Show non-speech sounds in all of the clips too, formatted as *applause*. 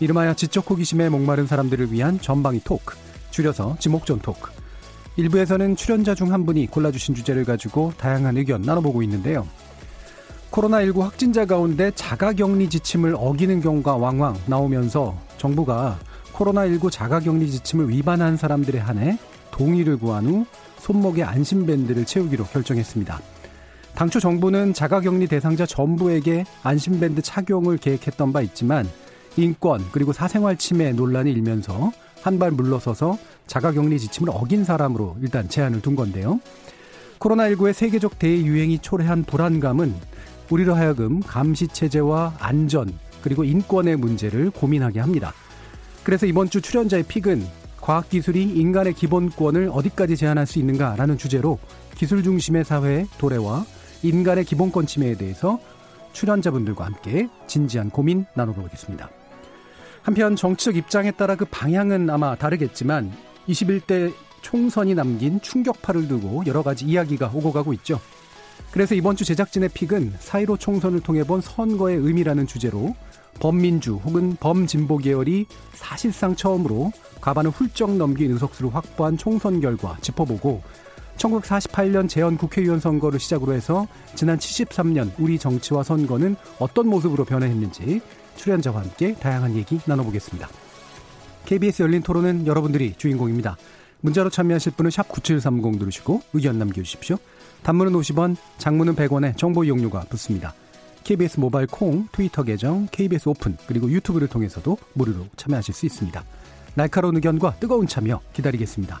이름하여 지적 호기심에 목마른 사람들을 위한 전방위 토크, 줄여서 지목전 토크. 일부에서는 출연자 중 한 분이 골라주신 주제를 가지고 다양한 의견 나눠보고 있는데요. 코로나19 확진자 가운데 자가격리 지침을 어기는 경우가 왕왕 나오면서 정부가 코로나19 자가격리 지침을 위반한 사람들에 한해 동의를 구한 후 손목에 안심밴드를 채우기로 결정했습니다. 당초 정부는 자가격리 대상자 전부에게 안심밴드 착용을 계획했던 바 있지만 인권 그리고 사생활 침해 논란이 일면서 한 발 물러서서 자가격리 지침을 어긴 사람으로 일단 제한을 둔 건데요. 코로나19의 세계적 대유행이 초래한 불안감은 우리로 하여금 감시 체제와 안전 그리고 인권의 문제를 고민하게 합니다. 그래서 이번 주 출연자의 픽은 과학기술이 인간의 기본권을 어디까지 제한할 수 있는가라는 주제로 기술 중심의 사회의 도래와 인간의 기본권 침해에 대해서 출연자분들과 함께 진지한 고민 나눠보겠습니다. 한편 정치적 입장에 따라 그 방향은 아마 다르겠지만 21대 총선이 남긴 충격파를 두고 여러 가지 이야기가 오고 가고 있죠. 그래서 이번 주 제작진의 픽은 사이로 총선을 통해 본 선거의 의미라는 주제로 범민주 혹은 범진보 계열이 사실상 처음으로 가반을 훌쩍 넘긴 의석수를 확보한 총선 결과 짚어보고 1948년 재헌 국회의원 선거를 시작으로 해서 지난 73년 우리 정치와 선거는 어떤 모습으로 변화했는지 출연자와 함께 다양한 얘기 나눠보겠습니다. KBS 열린 토론은 여러분들이 주인공입니다. 문자로 참여하실 분은 샵 9730 누르시고 의견 남겨주십시오. 단문은 50원, 장문은 100원에 정보 이용료가 붙습니다. KBS 모바일 콩, 트위터 계정, KBS 오픈, 그리고 유튜브를 통해서도 무료로 참여하실 수 있습니다. 날카로운 의견과 뜨거운 참여 기다리겠습니다.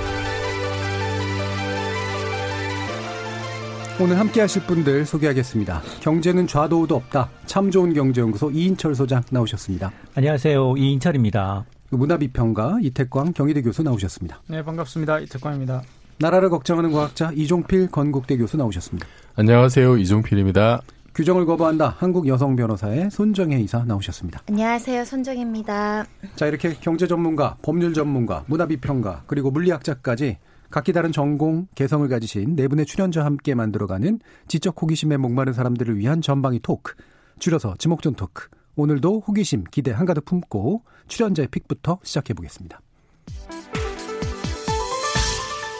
오늘 함께 하실 분들 소개하겠습니다. 경제는 좌도 우도 없다. 참 좋은 경제연구소 이인철 소장 나오셨습니다. 안녕하세요. 이인철입니다. 문화비평가 이태광 경희대 교수 나오셨습니다. 네, 반갑습니다. 이태광입니다. 나라를 걱정하는 과학자 이종필 건국대 교수 나오셨습니다. 안녕하세요. 이종필입니다. 규정을 거부한다. 한국 여성 변호사의 손정혜 이사 나오셨습니다. 안녕하세요. 손정혜입니다. 자, 이렇게 경제 전문가, 법률 전문가, 문화비평가, 그리고 물리학자까지 각기 다른 전공, 개성을 가지신 네 분의 출연자와 함께 만들어가는 지적 호기심에 목마른 사람들을 위한 전방위 토크, 줄여서 지목전 토크. 오늘도 호기심, 기대 한가득 품고 출연자의 픽부터 시작해 보겠습니다.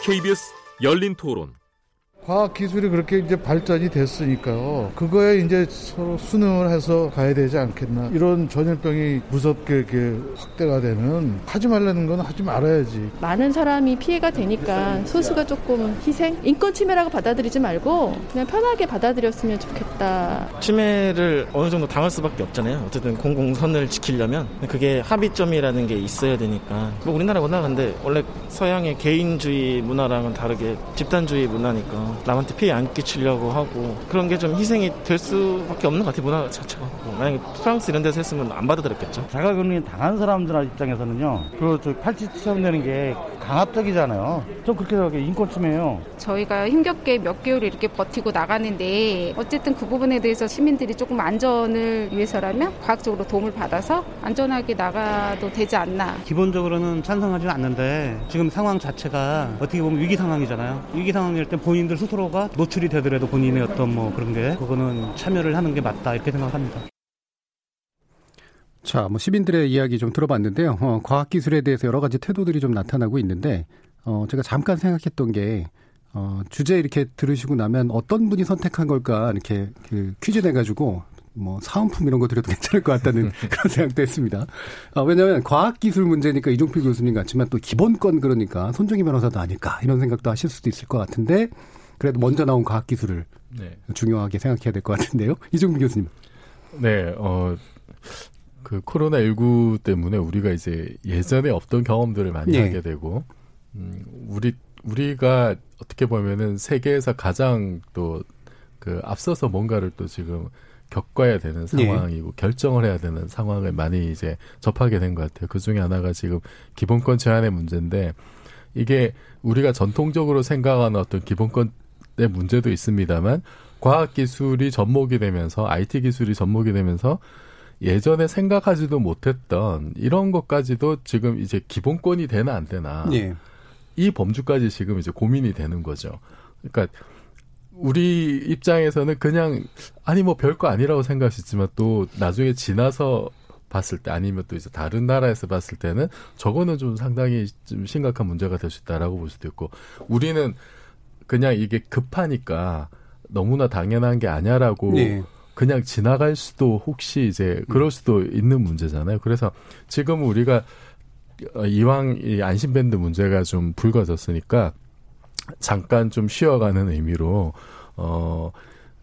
KBS 열린 토론. 과학 기술이 그렇게 이제 발전이 됐으니까요. 그거에 이제 서로 순응을 해서 가야 되지 않겠나. 이런 전염병이 무섭게 이렇게 확대가 되면 하지 말라는 건 하지 말아야지. 많은 사람이 피해가 되니까 소수가 조금 희생? 인권 침해라고 받아들이지 말고 그냥 편하게 받아들였으면 좋겠다. 침해를 어느 정도 당할 수밖에 없잖아요. 어쨌든 공공선을 지키려면 그게 합의점이라는 게 있어야 되니까. 뭐 우리나라 문화 근데 원래 서양의 개인주의 문화랑은 다르게 집단주의 문화니까. 남한테 피해 안 끼치려고 하고 그런 게 좀 희생이 될 수밖에 없는 것 같아요 문화 자체가. 만약에 프랑스 이런 데서 했으면 안 받아들였겠죠. 자가격리 당한 사람들 입장에서는요 그저 팔찌 체험되는 게 강압적이잖아요. 좀 그렇게 생각해. 인권 침해예요. 저희가 힘겹게 몇 개월 이렇게 버티고 나가는데 어쨌든 그 부분에 대해서 시민들이 조금 안전을 위해서라면 과학적으로 도움을 받아서 안전하게 나가도 되지 않나. 기본적으로는 찬성하지는 않는데 지금 상황 자체가 어떻게 보면 위기 상황이잖아요. 위기 상황일 때 본인들 스스로가 노출이 되더라도 본인의 어떤 뭐 그런 게 그거는 참여를 하는 게 맞다 이렇게 생각합니다. 자, 뭐 시민들의 이야기 좀 들어봤는데요. 어, 과학기술에 대해서 여러 가지 태도들이 좀 나타나고 있는데, 어, 제가 잠깐 생각했던 게, 어, 주제 이렇게 들으시고 나면 어떤 분이 선택한 걸까, 이렇게 그 퀴즈 내가지고 뭐 사은품 이런 거 드려도 *laughs* 괜찮을 것 같다는 *laughs* 그런 생각도 했습니다. 아, 왜냐하면 과학기술 문제니까 이종필 교수님 같지만 또 기본권 그러니까 손정희 변호사도 아닐까 이런 생각도 하실 수도 있을 것 같은데 그래도 먼저 나온 과학기술을 네. 중요하게 생각해야 될 것 같은데요. 이종필 교수님. 네, 어, 그 코로나 19 때문에 우리가 이제 예전에 없던 경험들을 많이 네. 하게 되고, 음, 우리, 우리가 어떻게 보면은 세계에서 가장 또 그 앞서서 뭔가를 또 지금 겪어야 되는 네. 상황이고 네. 결정을 해야 되는 상황을 많이 이제 접하게 된 것 같아요. 그 중에 하나가 지금 기본권 제한의 문제인데 이게 우리가 전통적으로 생각하는 어떤 기본권의 문제도 있습니다만 과학 기술이 접목이 되면서 IT 기술이 접목이 되면서 예전에 생각하지도 못했던 이런 것까지도 지금 이제 기본권이 되나 안 되나 네. 이 범주까지 지금 이제 고민이 되는 거죠. 그러니까 우리 입장에서는 그냥 아니 뭐 별거 아니라고 생각할 수 있지만 또 나중에 지나서 봤을 때 아니면 또 이제 다른 나라에서 봤을 때는 저거는 좀 상당히 좀 심각한 문제가 될 수 있다라고 볼 수도 있고 우리는 그냥 이게 급하니까 너무나 당연한 게 아니야라고 네. 그냥 지나갈 수도 혹시 이제 그럴 수도 있는 문제잖아요. 그래서 지금 우리가 이왕 이 안심밴드 문제가 좀 불거졌으니까 잠깐 좀 쉬어가는 의미로 어.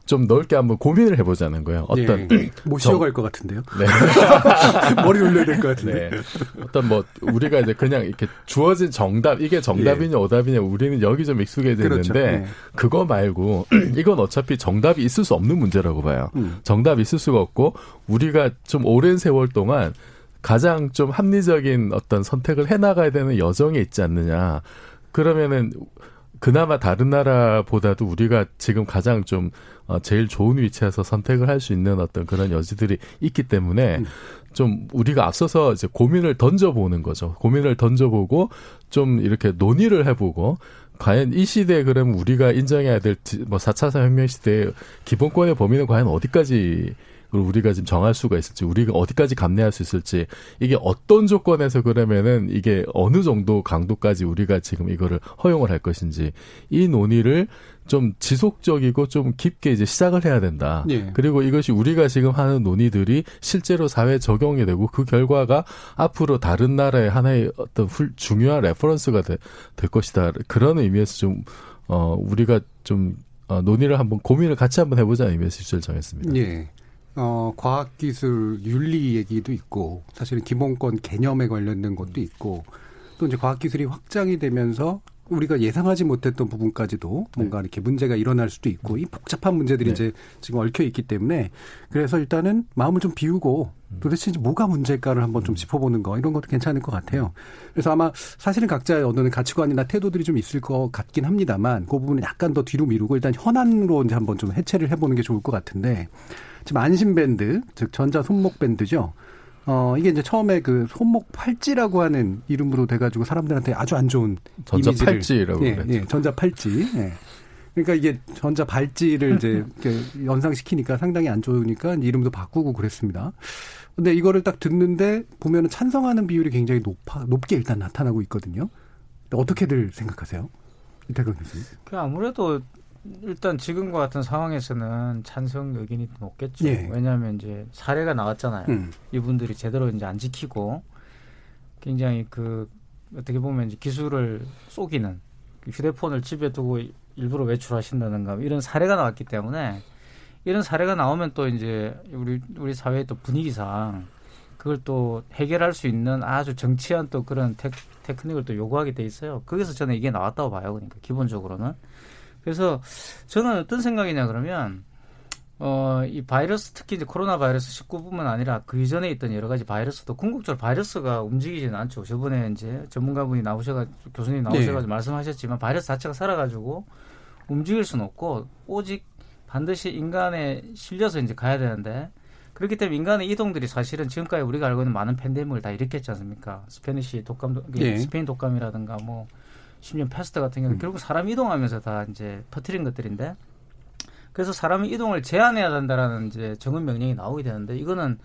좀 넓게 한번 고민을 해보자는 거예요. 어떤 네. 못 쉬어갈 것 같은데요. 네. *laughs* 머리 올려야 될 것 같은데. 네. 어떤 뭐 우리가 이제 그냥 이렇게 주어진 정답 이게 정답이냐 예. 오답이냐 우리는 여기 좀 익숙해져 그렇죠. 있는데 네. 그거 말고 *clears throat* 이건 어차피 정답이 있을 수 없는 문제라고 봐요. 음. 정답이 있을 수가 없고 우리가 좀 오랜 세월 동안 가장 좀 합리적인 어떤 선택을 해나가야 되는 여정에 있지 않느냐. 그러면은 그나마 다른 나라보다도 우리가 지금 가장 좀 어, 제일 좋은 위치에서 선택을 할 수 있는 어떤 그런 여지들이 있기 때문에 음. 좀 우리가 앞서서 이제 고민을 던져보는 거죠. 고민을 던져보고 좀 이렇게 논의를 해보고 과연 이 시대에 그러면 우리가 인정해야 될 뭐 4차 산혁명 시대의 기본권의 범위는 과연 어디까지 그걸 우리가 지금 정할 수가 있을지 우리가 어디까지 감내할 수 있을지 이게 어떤 조건에서 그러면은 이게 어느 정도 강도까지 우리가 지금 이거를 허용을 할 것인지 이 논의를 좀 지속적이고 좀 깊게 이제 시작을 해야 된다. 예. 그리고 이것이 우리가 지금 하는 논의들이 실제로 사회에 적용이 되고 그 결과가 앞으로 다른 나라의 하나의 어떤 훌, 중요한 reference가 되, 될 것이다. 그런 의미에서 좀, 어, 우리가 좀, 어, 논의를 한번 고민을 같이 한번 해보자는 의미에서 주제를 정했습니다. 예. 어, 과학기술 윤리 얘기도 있고, 사실은 기본권 개념에 관련된 것도 있고, 또 이제 과학기술이 확장이 되면서 우리가 예상하지 못했던 부분까지도 뭔가 네. 이렇게 문제가 일어날 수도 있고 이 복잡한 문제들이 네. 이제 지금 얽혀 있기 때문에 그래서 일단은 마음을 좀 비우고 음. 도대체 뭐가 문제일까를 한번 좀 음. 짚어보는 거 이런 것도 괜찮을 것 같아요. 그래서 아마 사실은 각자의 어느 가치관이나 태도들이 좀 있을 것 같긴 합니다만 그 부분은 약간 더 뒤로 미루고 일단 현안으로 이제 한번 좀 해체를 해보는 게 좋을 것 같은데 지금 안심밴드 즉 전자 손목 밴드죠. 어, 이게 이제 처음에 그 손목 팔찌라고 하는 이름으로 돼가지고 사람들한테 아주 안 좋은 전자 이미지를, 팔찌라고 예, 예, 전자 팔찌. 예. 그러니까 이게 전자 발찌를 이제 *laughs* 연상시키니까 상당히 안 좋으니까 이름도 바꾸고 그랬습니다. 근데 이거를 딱 듣는데 보면은 찬성하는 비율이 굉장히 높아 높게 일단 나타나고 있거든요. 어떻게들 생각하세요? 이태근 교수님. 그 아무래도 일단 지금과 같은 상황에서는 찬성 의견이 높겠죠. 예. 왜냐하면 이제 사례가 나왔잖아요. 음. 이분들이 제대로 이제 안 지키고 굉장히 그 어떻게 보면 이제 기술을 속이는 그 휴대폰을 집에 두고 일부러 외출하신다든가 이런 사례가 나왔기 때문에 이런 사례가 나오면 또 이제 우리 우리 사회의 또 분위기상 그걸 또 해결할 수 있는 아주 정치한 또 그런 테, 테크닉을 또 요구하게 돼 있어요. 거기서 저는 이게 나왔다고 봐요. 그러니까 기본적으로는. 그래서 저는 어떤 생각이냐 그러면 어, 이 바이러스 특히 이제 코로나 바이러스 19뿐만 아니라 그 이전에 있던 여러 가지 바이러스도 궁극적으로 바이러스가 움직이지는 않죠. 저번에 이제 전문가분이 나오셔가 교수님 나오셔가지고 네. 말씀하셨지만 바이러스 자체가 살아가지고 움직일 수는 없고 오직 반드시 인간에 실려서 이제 가야 되는데 그렇기 때문에 인간의 이동들이 사실은 지금까지 우리가 알고 있는 많은 팬데믹을 다 일으켰지 않습니까? Spanish 독감, 네. 스페인 독감이라든가 뭐 심지어 페스트 같은 경우는 음. 결국 사람 이동하면서 다 이제 퍼트린 것들인데 그래서 사람의 이동을 제한해야 된다라는 이제 행정 명령이 나오게 되는데 이거는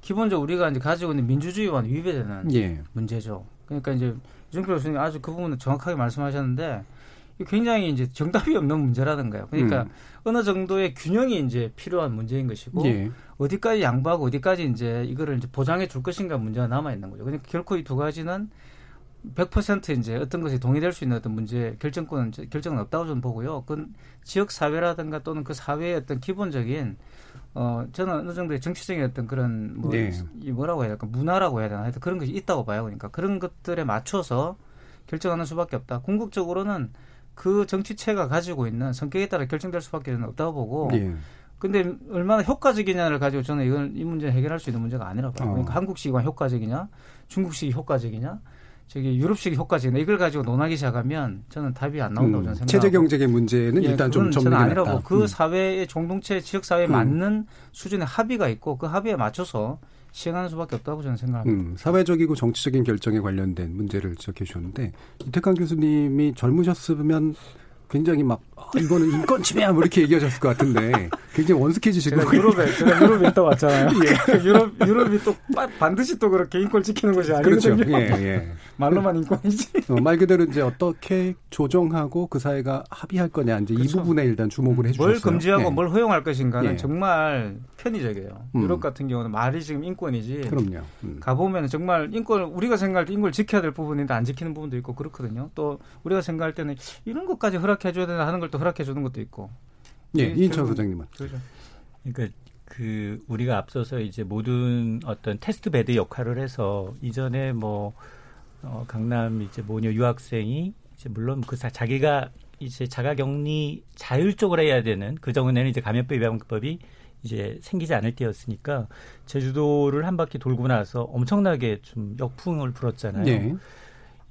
기본적으로 우리가 이제 가지고 있는 민주주의와는 위배되는 예. 문제죠. 그러니까 이제 이종필 교수님 아주 그 부분은 정확하게 말씀하셨는데 굉장히 이제 정답이 없는 문제라는 거예요. 그러니까 음. 어느 정도의 균형이 이제 필요한 문제인 것이고 예. 어디까지 양보하고 어디까지 이제 이거를 이제 보장해 줄 것인가 문제가 남아 있는 거죠. 그러니까 결코 이 두 가지는 100% 이제 어떤 것이 동의될 수 있는 어떤 문제 결정권은 결정은 없다고 저는 보고요. 그건 지역 사회라든가 또는 그 사회의 어떤 기본적인 어 저는 어느 정도의 정치적인 어떤 그런 뭐 네. 이 뭐라고 해야 될까 문화라고 해야 되나 하여튼 그런 것이 있다고 봐요. 그러니까 그런 것들에 맞춰서 결정하는 수밖에 없다. 궁극적으로는 그 정치체가 가지고 있는 성격에 따라 결정될 수밖에 없다고 보고. 네. 근데 얼마나 효과적이냐를 가지고 저는 이건 이 문제 해결할 수 있는 문제가 아니라고 봐요. 그러니까 어. 한국식이 효과적이냐, 중국식이 효과적이냐, 저기 유럽식 효과적이냐 이걸 가지고 논하기 시작하면 저는 답이 안 나온다고 음, 저는 생각하고 체제 경제의 문제는 예, 일단 좀 정리가 아니라고 그 음. 사회의 공동체 지역 사회에 음. 맞는 수준의 합의가 있고 그 합의에 맞춰서 시행하는 수밖에 없다고 저는 생각합니다. 음, 사회적이고 정치적인 결정에 관련된 문제를 지적해 주셨는데 이태강 교수님이 젊으셨으면 굉장히 막 아, 이거는 인권 침해야 뭐 이렇게 얘기하셨을 것 같은데 굉장히 원숙해지시고 제가 유럽에 제가 유럽에 있다 왔잖아요. *laughs* 예. 유럽 유럽이 또 반드시 또 그렇게 인권 지키는 것이 아니거든요. 그렇죠. 예, 예. *laughs* 말로만 인권이지. 어, 말 그대로 이제 어떻게 조정하고 그 사회가 합의할 거냐 이제 그렇죠. 이 부분에 일단 주목을 해주셨어요. 뭘 금지하고 예. 뭘 허용할 것인가는 예. 정말 편의적이에요. 음. 유럽 같은 경우는 말이 지금 인권이지. 그럼요. 음. 가보면 정말 인권 우리가 생각할 때 인권을 지켜야 될 부분인데 안 지키는 부분도 있고 그렇거든요. 또 우리가 생각할 때는 이런 것까지 허락 해줘야 되나 하는 걸 또 허락해 주는 것도 있고. 예, 이인천 소장님은. 그렇죠. 그러니까 그 우리가 앞서서 이제 모든 어떤 test bed 역할을 해서 이전에 뭐 어, 강남 이제 모녀 유학생이 이제 물론 그 사, 자기가 이제 자가격리 자율적으로 해야 되는 그 전에는 이제 감염법 예방법이 이제 생기지 않을 때였으니까 제주도를 한 바퀴 돌고 나서 엄청나게 좀 역풍을 불었잖아요. 네.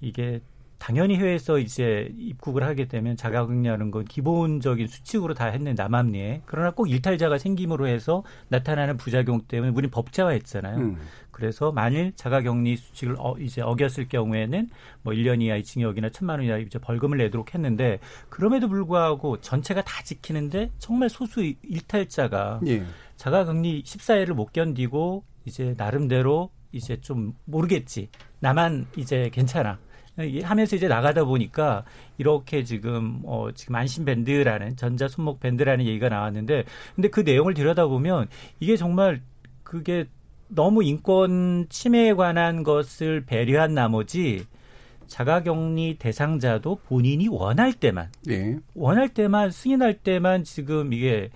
이게 당연히 해외에서 이제 입국을 하게 되면 자가격리하는 건 기본적인 수칙으로 다 했는 남합리에 그러나 꼭 일탈자가 생김으로 해서 나타나는 부작용 때문에 우리는 법제화했잖아요. 음. 그래서 만일 자가격리 수칙을 어, 이제 어겼을 경우에는 뭐 1년 이하의 징역이나 천만 원 이하의 이제 벌금을 내도록 했는데 그럼에도 불구하고 전체가 다 지키는데 정말 소수 일탈자가 예. 자가격리 14일을 못 견디고 이제 나름대로 이제 좀 모르겠지. 나만 이제 괜찮아. 하면서 이제 나가다 보니까 이렇게 지금 어 지금 안심 밴드라는 전자 손목 밴드라는 얘기가 나왔는데 근데 그 내용을 들여다보면 이게 정말 그게 너무 인권 침해에 관한 것을 배려한 나머지 자가격리 대상자도 본인이 원할 때만 네. 원할 때만 승인할 때만 지금 이게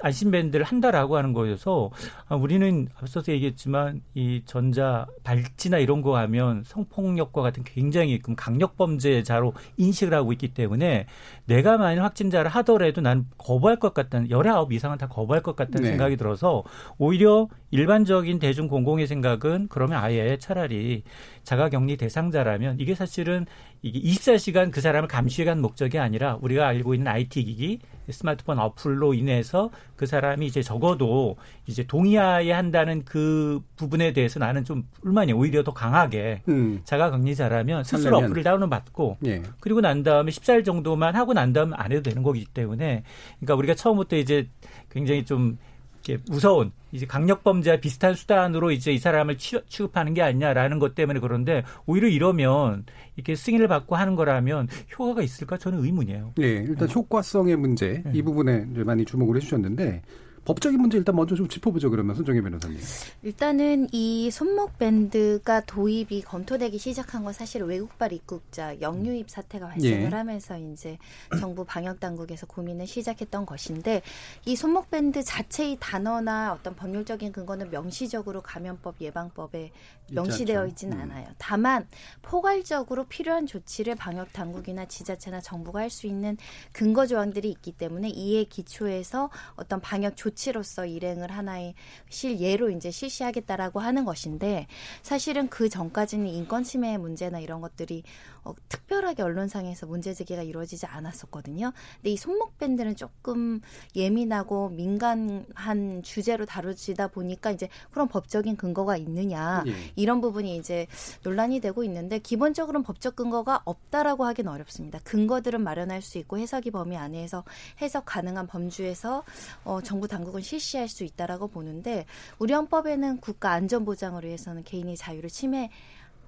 안심밴드를 한다라고 하는 거여서 아, 우리는 앞서서 얘기했지만 이 전자 발찌나 이런 거 하면 성폭력과 같은 굉장히 강력 범죄자로 인식을 하고 있기 때문에 내가 만약 확진자를 하더라도 난 거부할 것 같다는 열아홉 이상은 다 거부할 것 같다는 네. 생각이 들어서 오히려 일반적인 대중 공공의 생각은 그러면 아예 차라리 자가 격리 대상자라면 이게 사실은 이게 24시간 그 사람을 감시해 간 목적이 아니라 우리가 알고 있는 IT 기기, 스마트폰 어플로 인해서 그 사람이 이제 적어도 이제 동의하에 한다는 그 부분에 대해서 나는 좀 불만이 오히려 더 강하게 음. 자가 격리자라면 스스로 어플을 다운을 받고 예. 그리고 난 다음에 14일 정도만 하고 난 다음에 안 해도 되는 거기 때문에 그러니까 우리가 처음부터 이제 굉장히 좀 이렇게 무서운 이제 강력범죄와 비슷한 수단으로 이제 이 사람을 취급하는 게 아니냐라는 것 때문에 그런데 오히려 이러면 이렇게 승인을 받고 하는 거라면 효과가 있을까 저는 의문이에요. 네, 일단 네. 효과성의 문제 이 네. 부분에 많이 주목을 해주셨는데 법적인 문제 일단 먼저 좀 짚어보죠. 그러면 손정혜 변호사님. 일단은 이 손목 밴드가 도입이 검토되기 시작한 건 사실 외국발 입국자 영유입 사태가 발생을 예. 하면서 이제 정부 방역 당국에서 고민을 시작했던 것인데 이 손목 밴드 자체의 단어나 어떤 법률적인 근거는 명시적으로 감염법 예방법에 명시되어 있지는 음. 않아요. 다만 포괄적으로 필요한 조치를 방역 당국이나 지자체나 정부가 할 수 있는 근거 조항들이 있기 때문에 이에 기초해서 어떤 방역 조치 조치로서 일행을 하나의 실예로 이제 실시하겠다라고 하는 것인데 사실은 그 전까지는 인권 침해 문제나 이런 것들이 어, 특별하게 언론상에서 문제 제기가 이루어지지 않았었거든요. 근데 이 손목 밴드는 조금 예민하고 민감한 주제로 다루지다 보니까 이제 그런 법적인 근거가 있느냐 예. 이런 부분이 이제 논란이 되고 있는데 기본적으로는 법적 근거가 없다라고 하기는 어렵습니다. 근거들은 마련할 수 있고 해석이 범위 안에서 해석 가능한 범주에서 어, 정부 당국은 실시할 수 있다라고 보는데 우리 헌법에는 국가 안전 보장을 위해서는 개인의 자유를 침해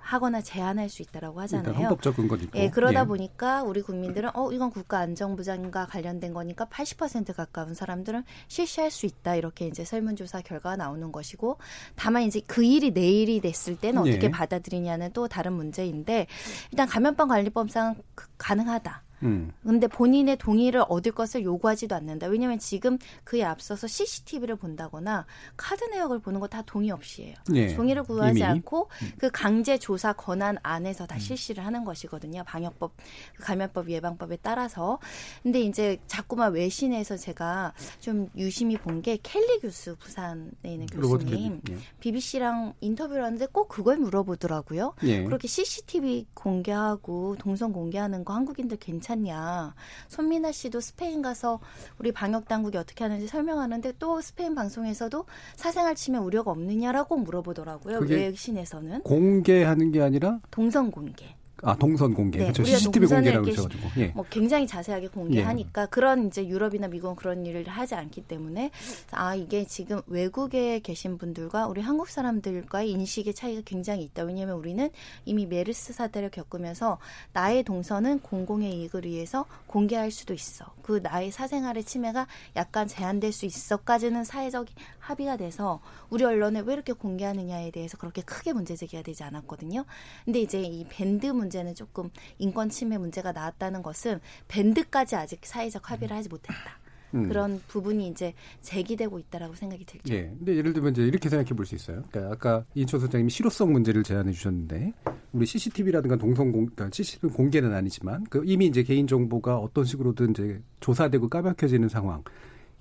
하거나 제한할 수 있다라고 하잖아요. 헌법적 근거 있고. 예, 그러다 예. 보니까 우리 국민들은 어 이건 국가 안전부장과 관련된 거니까 80% 가까운 사람들은 실시할 수 있다 이렇게 이제 설문조사 결과가 나오는 것이고 다만 이제 그 일이 내일이 됐을 때는 어떻게 예. 받아들이냐는 또 다른 문제인데 일단 감염병 관리법상 가능하다. 음. 근데 본인의 동의를 얻을 것을 요구하지도 않는다. 왜냐하면 지금 그에 앞서서 CCTV를 본다거나 카드 내역을 보는 거 다 동의 없이해요. 네. 동의를 구하지 이미. 않고 음. 그 강제 조사 권한 안에서 다 음. 실시를 하는 것이거든요. 방역법, 그 감염법 예방법에 따라서. 근데 이제 자꾸만 외신에서 제가 좀 유심히 본 게 켈리 교수 부산에 있는 교수님 네. BBC랑 인터뷰를 하는데 꼭 그걸 물어보더라고요. 네. 그렇게 CCTV 공개하고 동선 공개하는 거 한국인들 괜찮 괜찮냐. 손민아 씨도 스페인 가서 우리 방역 당국이 어떻게 하는지 설명하는데 또 스페인 방송에서도 사생활 침해 우려가 없느냐라고 물어보더라고요. 외신에서는 공개하는 게 아니라 동선 공개. 아 동선 공개, 네, 그렇죠. CCTV 공개라고 하셔가지고, 예. 뭐 굉장히 자세하게 공개하니까 예. 그런 이제 유럽이나 미국은 그런 일을 하지 않기 때문에 아 이게 지금 외국에 계신 분들과 우리 한국 사람들과의 인식의 차이가 굉장히 있다. 왜냐하면 우리는 이미 메르스 사태를 겪으면서 나의 동선은 공공의 이익을 위해서 공개할 수도 있어. 그 나의 사생활의 침해가 약간 제한될 수 있어까지는 사회적 합의가 돼서 우리 언론에 왜 이렇게 공개하느냐에 대해서 그렇게 크게 문제 제기가 되지 않았거든요. 근데 이제 이 밴드 문제 문제는 조금 인권 침해 문제가 나왔다는 것은 밴드까지 아직 사회적 합의를 하지 못했다. 음. 그런 부분이 이제 제기되고 있다라고 생각이 들죠. 예. 근데 예를 들면 이제 이렇게 생각해 볼 수 있어요. 그러니까 아까 이인철 소장님이 실효성 문제를 제안해 주셨는데 우리 CCTV라든가 동선 공, 그러니까 CCTV 공개는 아니지만 그 이미 이제 개인 정보가 어떤 식으로든 이제 조사되고 까맣혀지는 상황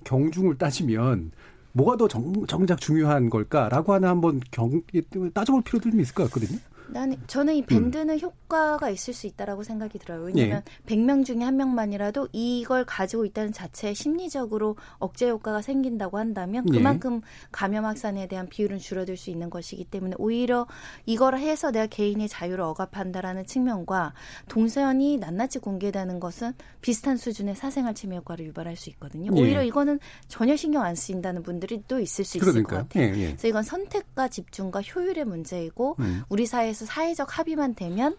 경중을 따지면 뭐가 더 정, 정작 중요한 걸까라고 하는 한번 경, 따져볼 필요도 좀 있을 것 같거든요. 나는 저는 이 밴드는 음. 효과가 있을 수 있다라고 생각이 들어요. 왜냐하면 예. 100명 중에 한 명만이라도 이걸 가지고 있다는 자체에 심리적으로 억제 효과가 생긴다고 한다면 예. 그만큼 감염 확산에 대한 비율은 줄어들 수 있는 것이기 때문에 오히려 이걸 해서 내가 개인의 자유를 억압한다라는 측면과 동선이 낱낱이 공개되는 것은 비슷한 수준의 사생활 침해 효과를 유발할 수 있거든요. 예. 오히려 이거는 전혀 신경 안 쓰인다는 분들이 또 있을 수 있을 그러니까요. 것 같아요. 예, 예. 그래서 이건 선택과 집중과 효율의 문제이고 음. 우리 사회 그래서 사회적 합의만 되면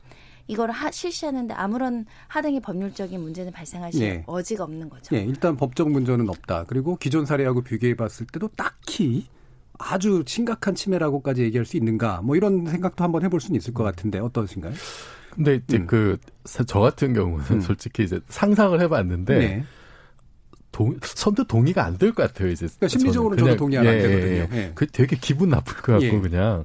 이걸 하, 실시하는데 아무런 하등의 법률적인 문제는 발생하실 네. 어지가 없는 거죠. 네, 일단 법적 문제는 없다. 그리고 기존 사례하고 비교해 봤을 때도 딱히 아주 심각한 침해라고까지 얘기할 수 있는가? 뭐 이런 생각도 한번 해볼 수는 있을 것 같은데 어떠신가요? 근데 이제 음. 그저 같은 경우는 음. 솔직히 이제 상상을 해봤는데 네. 동, 선뜻 동의가 안 될 것 같아요. 이제 그러니까 심리적으로 저도 동의 안 예, 되거든요. 예, 예. 그 되게 기분 나쁠 것 같고 예. 그냥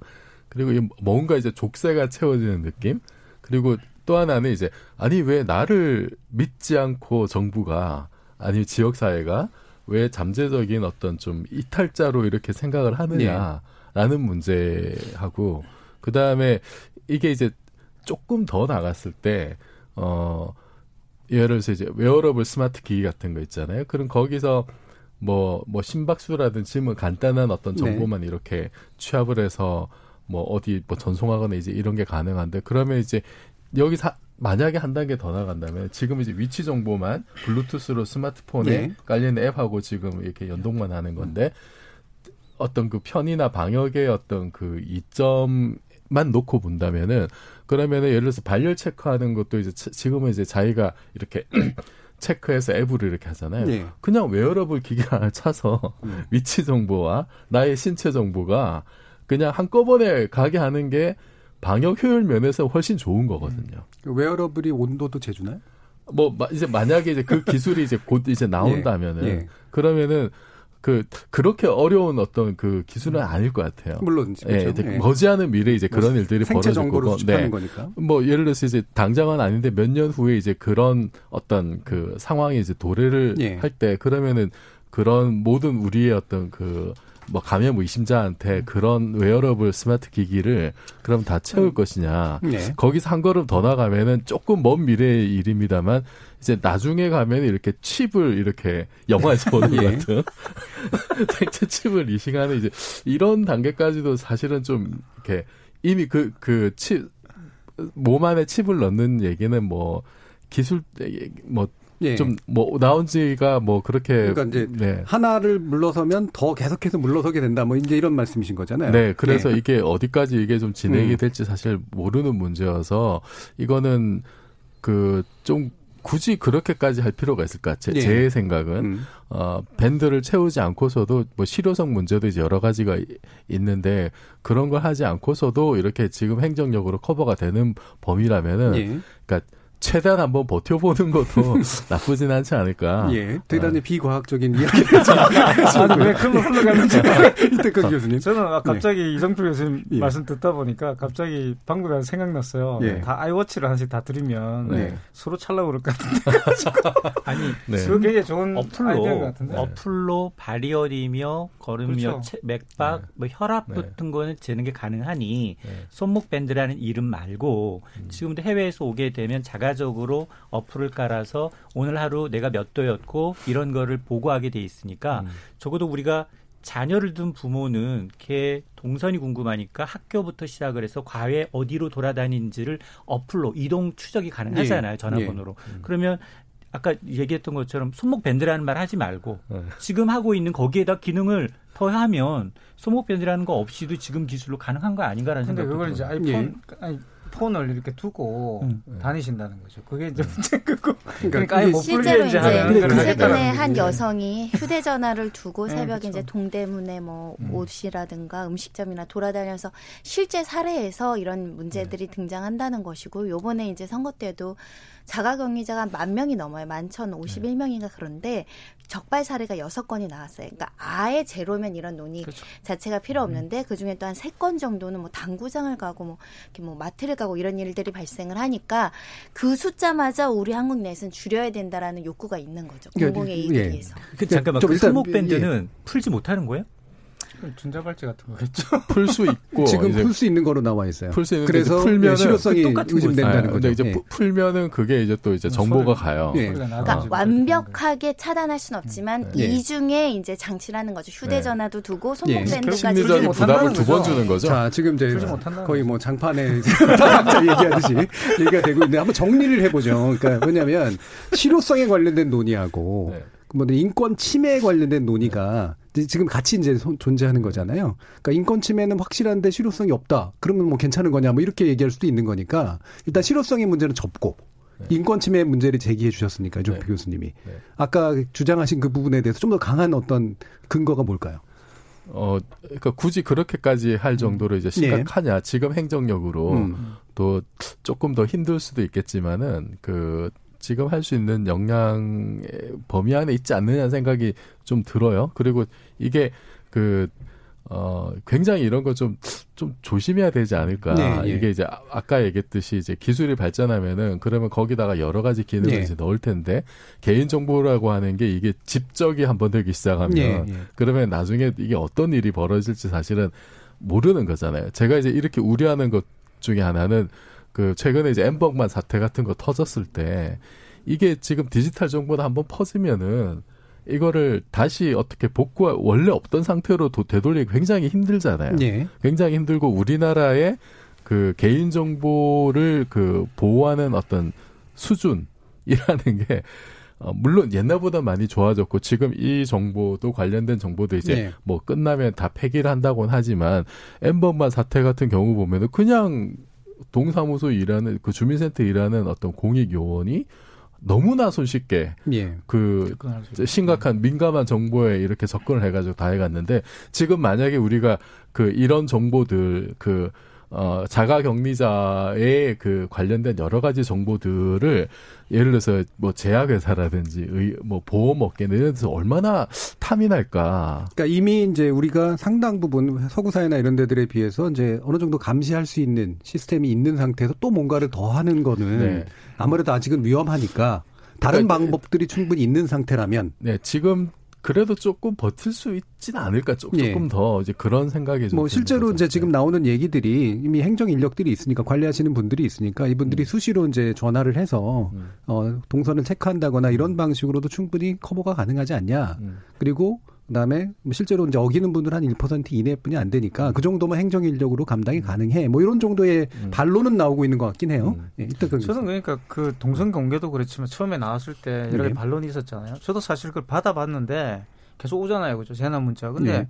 그리고 뭔가 이제 족쇄가 채워지는 느낌. 그리고 또 하나는 이제 아니 왜 나를 믿지 않고 정부가 아니 지역 사회가 왜 잠재적인 어떤 좀 이탈자로 이렇게 생각을 하느냐라는 네. 문제하고 그 다음에 이게 이제 조금 더 나갔을 때 어 예를 들어서 이제 wearable smart 기기 같은 거 있잖아요. 그럼 거기서 뭐, 뭐, 심박수라든지 뭐 간단한 어떤 네. 정보만 네. 이렇게 취합을 해서 뭐 어디 뭐 전송하거나 이제 이런 게 가능한데 그러면 이제 여기 사, 만약에 한 단계 더 나간다면 지금 이제 위치 정보만 블루투스로 스마트폰에 네. 깔리는 앱하고 지금 이렇게 연동만 하는 건데 어떤 그 편의나 방역의 어떤 그 이점 만 놓고 본다면은 그러면은 예를 들어서 발열 체크하는 것도 이제 지금은 이제 자기가 이렇게 *clears throat* 체크해서 앱으로 이렇게 하잖아요. 네. 그냥 웨어러블 기기 하나 *laughs* 차서 음. 위치 정보와 나의 신체 정보가 그냥 한꺼번에 가게 하는 게 방역 효율 면에서 훨씬 좋은 거거든요. 음. 웨어러블이 온도도 재주나요? 뭐 이제 만약에 이제 그 기술이 이제 곧 이제 나온다면은 예, 예. 그러면은 그 그렇게 어려운 어떤 그 기술은 음. 아닐 것 같아요. 물론 그렇죠. 예, 예. 머지않은 미래 이제 그런 일들이 벌어질 거고. 네. 거니까. 뭐 예를 들어서 이제 당장은 아닌데 몇 년 후에 이제 그런 어떤 그 상황이 이제 도래를 예. 할때 그러면은 그런 모든 우리의 어떤 그 뭐 감염 의심자한테 음. 그런 wearable smart 기기를 그럼 다 채울 음. 것이냐. 네. 거기서 한 걸음 더 나가면은 조금 먼 미래의 일입니다만 이제 나중에 가면 이렇게 칩을 이렇게 영화에서 *laughs* 보는 예. 것 같은 *laughs* 생체 칩을 이식하는 이제 이런 단계까지도 사실은 좀 이렇게 이미 그 그 칩 몸 안에 칩을 넣는 얘기는 뭐 기술 뭐 예. 좀뭐 나온 지가 뭐 그렇게 그러니까 이제 네. 하나를 물러서면 더 계속해서 물러서게 된다. 뭐 이제 이런 말씀이신 거잖아요. 네, 그래서 예. 이게 어디까지 이게 좀 진행이 음. 될지 사실 모르는 문제여서 이거는 그좀 굳이 그렇게까지 할 필요가 있을까? 제, 예. 제 생각은 음. 어 밴드를 채우지 않고서도 뭐 실효성 문제도 이제 여러 가지가 있는데 그런 걸 하지 않고서도 이렇게 지금 행정력으로 커버가 되는 범위라면은 예. 그러니까 최대한 한번 버텨보는 것도 *laughs* 나쁘진 않지 않을까. 예. 대단히 어. 비과학적인 이야기죠. *laughs* 아, 왜 그런 흘러가는지. *laughs* 이태근 교수님. 저는 아, 갑자기 예. 이성표 교수님 예. 말씀 듣다 보니까 갑자기 방금 생각났어요. 예. 다 아이워치를 하나씩 다 드리면 네. 서로 찰라고 그럴 것 같은데. 아니, 네. 그게 굉장히 좋은 어플로, 아이디어 같은데. 어플로 바리어리며 걸음며 그렇죠. 맥박, 네. 뭐 혈압 네. 같은 거는 재는 게 가능하니 네. 손목 밴드라는 이름 말고 음. 지금도 해외에서 오게 되면 자가 추가적으로 어플을 깔아서 오늘 하루 내가 몇 도였고 이런 거를 보고하게 돼 있으니까 음. 적어도 우리가 자녀를 둔 부모는 걔 동선이 궁금하니까 학교부터 시작을 해서 과외 어디로 돌아다니는지를 어플로 이동 추적이 가능하잖아요. 예. 전화번호로. 예. 음. 그러면 아까 얘기했던 것처럼 손목 밴드라는 말 하지 말고 네. 지금 하고 있는 거기에다 기능을 더하면 손목 밴드라는 거 없이도 지금 기술로 가능한 거 아닌가라는 생각이 들어요. 그걸 이제 아이폰 예. 아니 폰을 이렇게 두고 음. 다니신다는 거죠. 그게 이제 문제고. 그러니까, 그러니까 아예 못 실제로 이제 최근에 한 여성이 휴대전화를 두고 네, 새벽에 그렇죠. 이제 동대문에 뭐 음. 옷이라든가 음식점이나 돌아다녀서 실제 사례에서 이런 문제들이 네. 등장한다는 것이고 요번에 이제 선거 때도 자가 격리자가 만 명이 넘어요. 만 천 오십일 명인가 그런데 적발 사례가 여섯 건이 나왔어요. 그러니까 아예 제로면 이런 논의 그렇죠. 자체가 필요 음. 없는데 음. 그 중에 또 한 세 건 정도는 뭐 당구장을 가고 뭐 이렇게 뭐 마트를 가고 이런 일들이 발생을 하니까 그 숫자마저 우리 한국 내에서는 줄여야 된다라는 욕구가 있는 거죠. 그러니까 공공의 이익을 예. 위해서. 그 잠깐만 그 손목 밴드는 예. 풀지 못하는 거예요? 전자발찌 같은 거겠죠. *laughs* 풀 수 있고 지금 풀 수 있는 거로 나와 있어요. 풀 수 있는 그래서 풀면 실효성이 의심된다는 거죠. 이제 예. 풀면은 그게 이제 또 이제 정보가 가요. 예. 그러니까 완벽하게 차단할 수는 없지만 예. 이중의 이제 장치라는 거죠. 휴대전화도 네. 두고 손목 밴드까지 심리적인 부담을 두 번 주는 거죠. 자, 지금 이제 거의 뭐 장판에 *laughs* 얘기하듯이 얘기가 되고 있는데 한번 정리를 해보죠. 그러니까 왜냐하면 실효성에 관련된 논의하고 네. 뭐 인권 침해에 관련된 논의가 지금 같이 이제 존재하는 거잖아요. 그러니까 인권 침해는 확실한데 실효성이 없다. 그러면 뭐 괜찮은 거냐 뭐 이렇게 얘기할 수도 있는 거니까 일단 실효성의 문제는 접고 네. 인권 침해 문제를 제기해 주셨으니까 이종필 네. 교수님이 네. 아까 주장하신 그 부분에 대해서 좀 더 강한 어떤 근거가 뭘까요? 어, 그러니까 굳이 그렇게까지 할 정도로 이제 네. 심각하냐? 네. 지금 행정력으로 음. 또 조금 더 힘들 수도 있겠지만은 그 지금 할수 있는 역량의 범위 안에 있지 않느냐는 생각이 좀 들어요. 그리고 이게 그, 어, 굉장히 이런 거 좀, 좀 조심해야 되지 않을까. 네, 예. 이게 이제 아까 얘기했듯이 이제 기술이 발전하면은 그러면 거기다가 여러 가지 기능을 네. 이제 넣을 텐데 개인정보라고 하는 게 이게 집적이 한 번 되기 시작하면 네, 예. 그러면 나중에 이게 어떤 일이 벌어질지 사실은 모르는 거잖아요. 제가 이제 이렇게 우려하는 것 중에 하나는 그 최근에 이제 엠버그만 사태 같은 거 터졌을 때 이게 지금 디지털 정보가 한번 퍼지면은 이거를 다시 어떻게 복구 원래 없던 상태로 도, 되돌리기 굉장히 힘들잖아요. 예. 굉장히 힘들고 우리나라의 그 개인 정보를 그 보호하는 어떤 수준이라는 게 어, 물론 옛날보다 많이 좋아졌고 지금 이 정보도 관련된 정보도 이제 네. 뭐 끝나면 다 폐기를 한다고는 하지만 엠버만 사태 같은 경우 보면은 그냥 동사무소 일하는 그 주민센터 일하는 어떤 공익 요원이 너무나 손쉽게 예. 그 심각한 민감한 정보에 이렇게 접근을 해가지고 다 해갔는데 지금 만약에 우리가 그 이런 정보들 그 어, 자가 격리자의 그 관련된 여러 가지 정보들을 예를 들어서 뭐 제약회사라든지 의, 뭐 보험업계는 이런 데서 얼마나 탐이 날까. 그러니까 이미 이제 우리가 상당 부분 서구사회나 이런 데들에 비해서 이제 어느 정도 감시할 수 있는 시스템이 있는 상태에서 또 뭔가를 더 하는 거는 네. 아무래도 아직은 위험하니까 다른 그러니까, 방법들이 충분히 있는 상태라면 네, 지금 그래도 조금 버틸 수 있지는 않을까 조금, 예. 조금 더 이제 그런 생각이 뭐 실제로 거죠. 이제 지금 네. 나오는 얘기들이 이미 행정 인력들이 있으니까 관리하시는 분들이 있으니까 이분들이 음. 수시로 이제 전화를 해서 음. 어 동선을 체크한다거나 이런 방식으로도 충분히 커버가 가능하지 않냐. 음. 그리고 그다음에 뭐 실제로 이제 어기는 분들 한 1% 이내뿐이 안 되니까 그 정도면 행정 인력으로 감당이 음. 가능해. 뭐 이런 정도의 음. 반론은 나오고 있는 것 같긴 해요. 음. 예, 일단 저는 그러니까 그 동선 공개도 그렇지만 처음에 나왔을 때 이렇게 네. 반론이 있었잖아요. 저도 사실 그걸 받아봤는데 계속 오잖아요, 그죠? 재난 문자. 근데 네.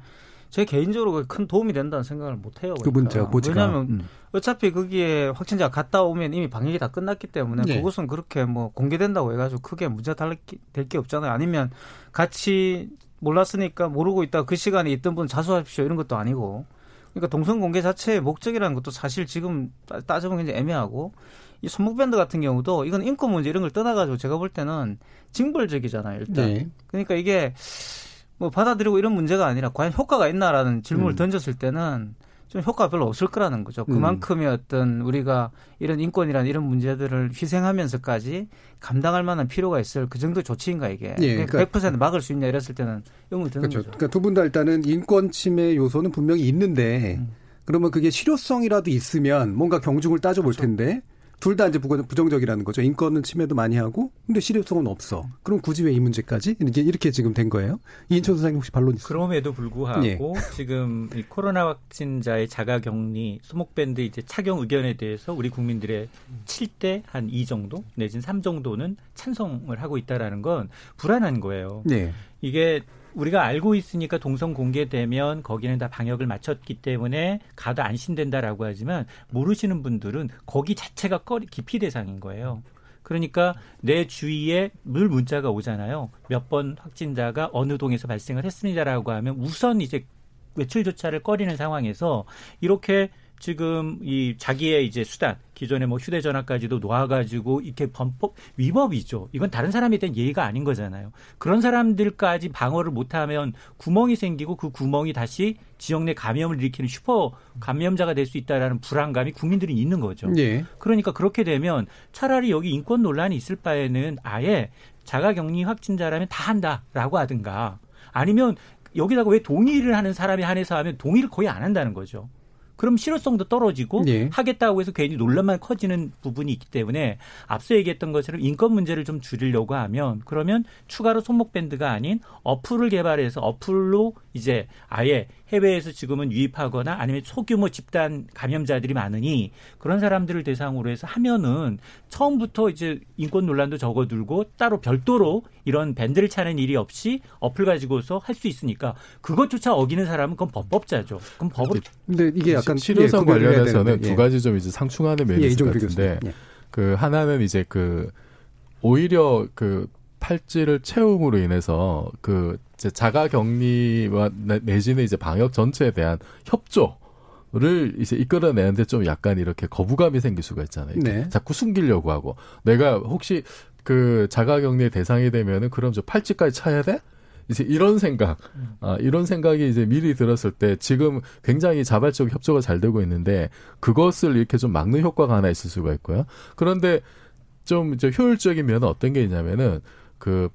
제 개인적으로 큰 도움이 된다는 생각을 못 해요. 그 문자 보지가. 왜냐하면 음. 어차피 거기에 확진자가 갔다 오면 이미 방역이 다 끝났기 때문에 네. 그것은 그렇게 뭐 공개된다고 해가지고 크게 문제 될게 없잖아요. 아니면 같이 몰랐으니까 모르고 있다. 그 시간에 있던 분 자수하십시오. 이런 것도 아니고. 그러니까 동선 공개 자체의 목적이라는 것도 사실 지금 따져보면 굉장히 애매하고. 이 손목밴드 같은 경우도 이건 인권 문제 이런 걸 떠나가지고 제가 볼 때는 징벌적이잖아요 일단. 네. 그러니까 이게 뭐 받아들이고 이런 문제가 아니라 과연 효과가 있나라는 질문을 음. 던졌을 때는 좀 효과가 별로 없을 거라는 거죠. 음. 그만큼의 음. 어떤 우리가 이런 인권이라는 이런 문제들을 희생하면서까지 감당할 만한 필요가 있을 그 정도 조치인가 이게. 예, 그러니까 100% 막을 수 있냐 이랬을 때는 의문이 드는 그렇죠. 거죠. 그러니까 두 분 다 일단은 인권 침해 요소는 분명히 있는데 음. 그러면 그게 실효성이라도 있으면 뭔가 경중을 따져볼 그렇죠. 텐데 둘 다 이제 부정적이라는 거죠. 인권은 침해도 많이 하고, 근데 실효성은 없어. 그럼 굳이 왜 이 문제까지? 이렇게, 이렇게 지금 된 거예요. 이인철 선생님 혹시 반론 있어요? 그럼에도 불구하고 예. 지금 이 코로나 확진자의 자가격리, 수목밴드 이제 착용 의견에 대해서 우리 국민들의 7대 한 2 정도 내지는 3 정도는 찬성을 하고 있다라는 건 불안한 거예요. 네. 이게 우리가 알고 있으니까 동선 공개되면 거기는 다 방역을 마쳤기 때문에 가도 안심된다라고 하지만 모르시는 분들은 거기 자체가 꺼리 기피 대상인 거예요. 그러니까 내 주위에 늘 문자가 오잖아요. 몇 번 확진자가 어느 동에서 발생을 했습니다라고 하면 우선 이제 외출 조차를 꺼리는 상황에서 이렇게 지금 이 자기의 이제 수단 기존에 뭐 휴대전화까지도 놓아가지고 이렇게 범법 위법이죠. 이건 다른 사람에 대한 예의가 아닌 거잖아요. 그런 사람들까지 방어를 못하면 구멍이 생기고 그 구멍이 다시 지역 내 감염을 일으키는 슈퍼 감염자가 될 수 있다라는 불안감이 국민들이 있는 거죠. 예. 그러니까 그렇게 되면 차라리 여기 인권 논란이 있을 바에는 아예 자가격리 확진자라면 다 한다라고 하든가 아니면 여기다가 왜 동의를 하는 사람이 한해서 하면 동의를 거의 안 한다는 거죠. 그럼 실효성도 떨어지고 네. 하겠다고 해서 괜히 논란만 커지는 부분이 있기 때문에 앞서 얘기했던 것처럼 인권 문제를 좀 줄이려고 하면 그러면 추가로 손목 밴드가 아닌 어플을 개발해서 어플로 이제 아예 해외에서 지금은 유입하거나 아니면 소규모 집단 감염자들이 많으니 그런 사람들을 대상으로 해서 하면은 처음부터 이제 인권 논란도 적어들고 따로 별도로 이런 밴드를 차는 일이 없이 어플 가지고서 할 수 있으니까 그것조차 어기는 사람은 그건 법법자죠. 그럼 법을 근데 이게 약간 실효성 예, 관련해서는 예. 두 가지 좀 이제 상충하는 면이 예, 있을 것 같은데 예. 그 하나는 이제 그 오히려 그 팔찌를 채움으로 인해서 그 이제 자가 격리와 내지는 이제 방역 전체에 대한 협조 를 이제 이끌어내는데 좀 약간 이렇게 거부감이 생길 수가 있잖아요. 네. 자꾸 숨기려고 하고 내가 혹시 그 자가격리의 대상이 되면은 그럼 저 팔찌까지 차야 돼? 이제 이런 생각, 아, 이런 생각이 이제 미리 들었을 때 지금 굉장히 자발적 협조가 잘 되고 있는데 그것을 이렇게 좀 막는 효과가 하나 있을 수가 있고요. 그런데 좀 이제 효율적인 면은 어떤 게 있냐면은 그,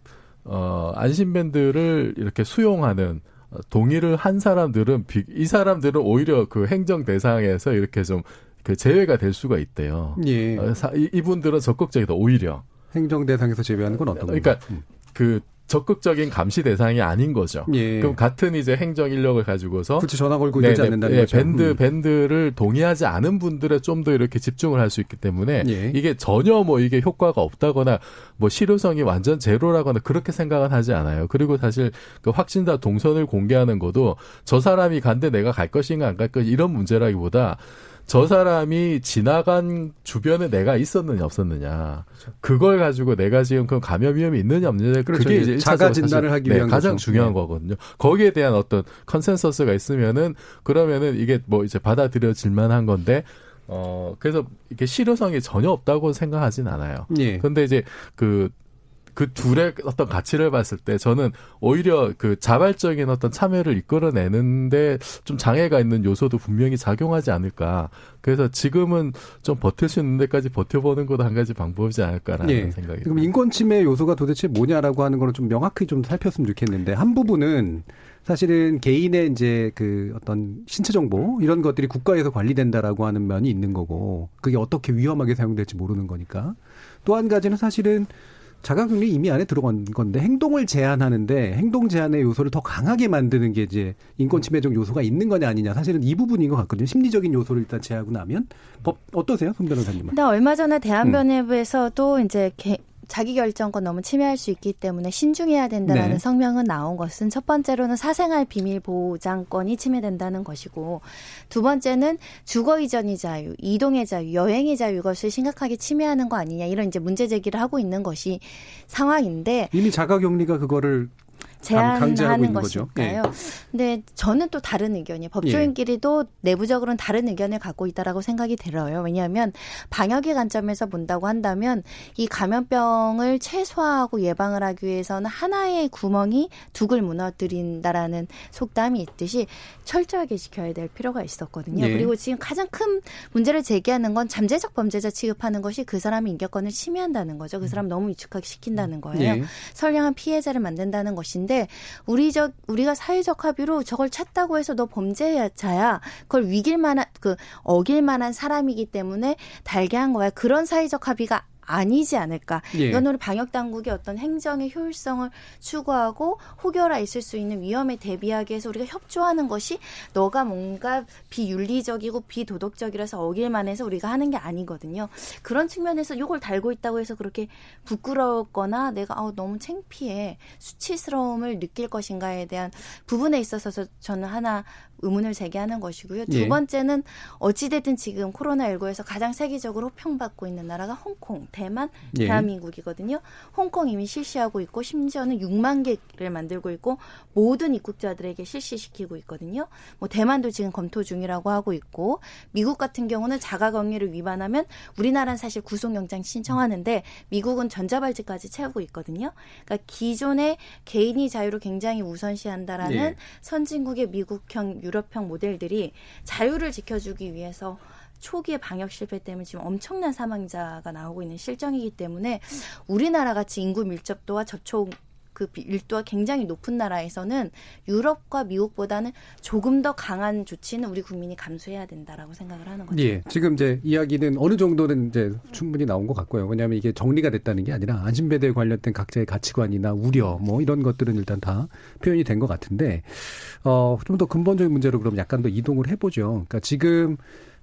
어, 안심밴드를 이렇게 수용하는 동의를 한 사람들은 이 사람들은 오히려 그 행정 대상에서 이렇게 좀 그 제외가 될 수가 있대요. 예. 어, 이분들은 적극적이다 오히려. 행정 대상에서 제외하는 건 어떤 그러니까 음. 그 적극적인 감시 대상이 아닌 거죠. 예. 그럼 같은 이제 행정 인력을 가지고서 굳이 전화 걸고 되지 않는다는 네, 거죠. 밴드 음. 밴드를 동의하지 않은 분들에 좀 더 이렇게 집중을 할 수 있기 때문에 예. 이게 전혀 뭐 이게 효과가 없다거나 뭐 실효성이 완전 제로라거나 그렇게 생각은 하지 않아요. 그리고 사실 그 확진자 동선을 공개하는 것도 저 사람이 간데 내가 갈 것인가 안 갈 것인가 이런 문제라기보다 저 사람이 지나간 주변에 내가 있었느냐 없었느냐 그렇죠. 그걸 가지고 내가 지금 그 감염 위험이 있느냐 없느냐 그렇죠. 그게 이제 자가 진단을 하기 네, 위한 가장 거죠. 중요한 네. 거거든요. 거기에 대한 어떤 consensus가 있으면은 그러면은 이게 뭐 이제 받아들여질 만한 건데 어 그래서 이게 실효성이 전혀 없다고 생각하진 않아요. 예. 근데 이제 그 그 둘의 어떤 가치를 봤을 때 저는 오히려 그 자발적인 어떤 참여를 이끌어내는데 좀 장애가 있는 요소도 분명히 작용하지 않을까. 그래서 지금은 좀 버틸 수 있는 데까지 버텨보는 것도 한 가지 방법이지 않을까라는 예. 생각이. 그럼 인권 침해 요소가 도대체 뭐냐라고 하는 거는 좀 명확히 좀 살폈으면 좋겠는데 한 부분은 사실은 개인의 이제 그 어떤 신체 정보 이런 것들이 국가에서 관리된다라고 하는 면이 있는 거고 그게 어떻게 위험하게 사용될지 모르는 거니까 또 한 가지는 사실은 자가격리 이미 안에 들어간 건데 행동을 제한하는데 행동 제한의 요소를 더 강하게 만드는 게 이제 인권 침해적 요소가 있는 거냐 아니냐 사실은 이 부분인 것 같거든요. 심리적인 요소를 일단 제하고 나면 법 어떠세요, 송 변호사님은? 근데 얼마 전에 대한변협에서도 음. 이제 개, 자기 결정권 너무 침해할 수 있기 때문에 신중해야 된다라는 네. 성명은 나온 것은 첫 번째로는 사생활 비밀 보장권이 침해된다는 것이고 두 번째는 주거 이전의 자유, 이동의 자유, 여행의 자유 이것을 심각하게 침해하는 거 아니냐 이런 이제 문제 제기를 하고 있는 것이 상황인데 이미 자가격리가 그거를 제한하는 것일까요? 예. 근데 저는 또 다른 의견이에요. 법조인끼리도 예. 내부적으로는 다른 의견을 갖고 있다라고 생각이 들어요. 왜냐하면 방역의 관점에서 본다고 한다면 이 감염병을 최소화하고 예방을 하기 위해서는 하나의 구멍이 두글 무너뜨린다라는 속담이 있듯이 철저하게 지켜야 될 필요가 있었거든요. 예. 그리고 지금 가장 큰 문제를 제기하는 건 잠재적 범죄자 취급하는 것이 그 사람의 인격권을 침해한다는 거죠. 그 사람 너무 위축하게 시킨다는 거예요. 예. 선량한 피해자를 만든다는 것인데 있는데 우리적 우리가 사회적 합의로 저걸 찾다고 해서 너 범죄자야. 그걸 위길 만한 그 어길 만한 사람이기 때문에 달게 한 거야. 그런 사회적 합의가 아니지 않을까. 예. 이건 우리 방역 당국의 어떤 행정의 효율성을 추구하고 혹여라 있을 수 있는 위험에 대비하기 위해서 우리가 협조하는 것이 너가 뭔가 비윤리적이고 비도덕적이라서 어길만 해서 우리가 하는 게 아니거든요. 그런 측면에서 이걸 달고 있다고 해서 그렇게 부끄러웠거나 내가 아 너무 창피해 수치스러움을 느낄 것인가에 대한 부분에 있어서 저는 하나 의문을 제기하는 것이고요. 두 예. 번째는 어찌됐든 지금 코로나19에서 가장 세계적으로 호평받고 있는 나라가 홍콩, 대만, 예. 대한민국이거든요. 홍콩 이미 실시하고 있고 심지어는 6만 개를 만들고 있고 모든 입국자들에게 실시시키고 있거든요. 뭐 대만도 지금 검토 중이라고 하고 있고 미국 같은 경우는 자가격리를 위반하면 우리나라는 사실 구속영장 신청하는데 미국은 전자발찌까지 채우고 있거든요. 그러니까 기존의 개인이 자유를 굉장히 우선시한다라는 예. 선진국의 미국형 유럽형 모델들이 자유를 지켜주기 위해서 초기의 방역 실패 때문에 지금 엄청난 사망자가 나오고 있는 실정이기 때문에 우리나라 같이 인구 밀접도와 접촉 그 밀도가 굉장히 높은 나라에서는 유럽과 미국보다는 조금 더 강한 조치는 우리 국민이 감수해야 된다라고 생각을 하는 거죠. 예. 지금 이제 이야기는 어느 정도는 이제 충분히 나온 것 같고요. 왜냐하면 이게 정리가 됐다는 게 아니라 안심배대에 관련된 각자의 가치관이나 우려 뭐 이런 것들은 일단 다 표현이 된 것 같은데 어, 좀 더 근본적인 문제로 그럼 약간 더 이동을 해보죠. 그러니까 지금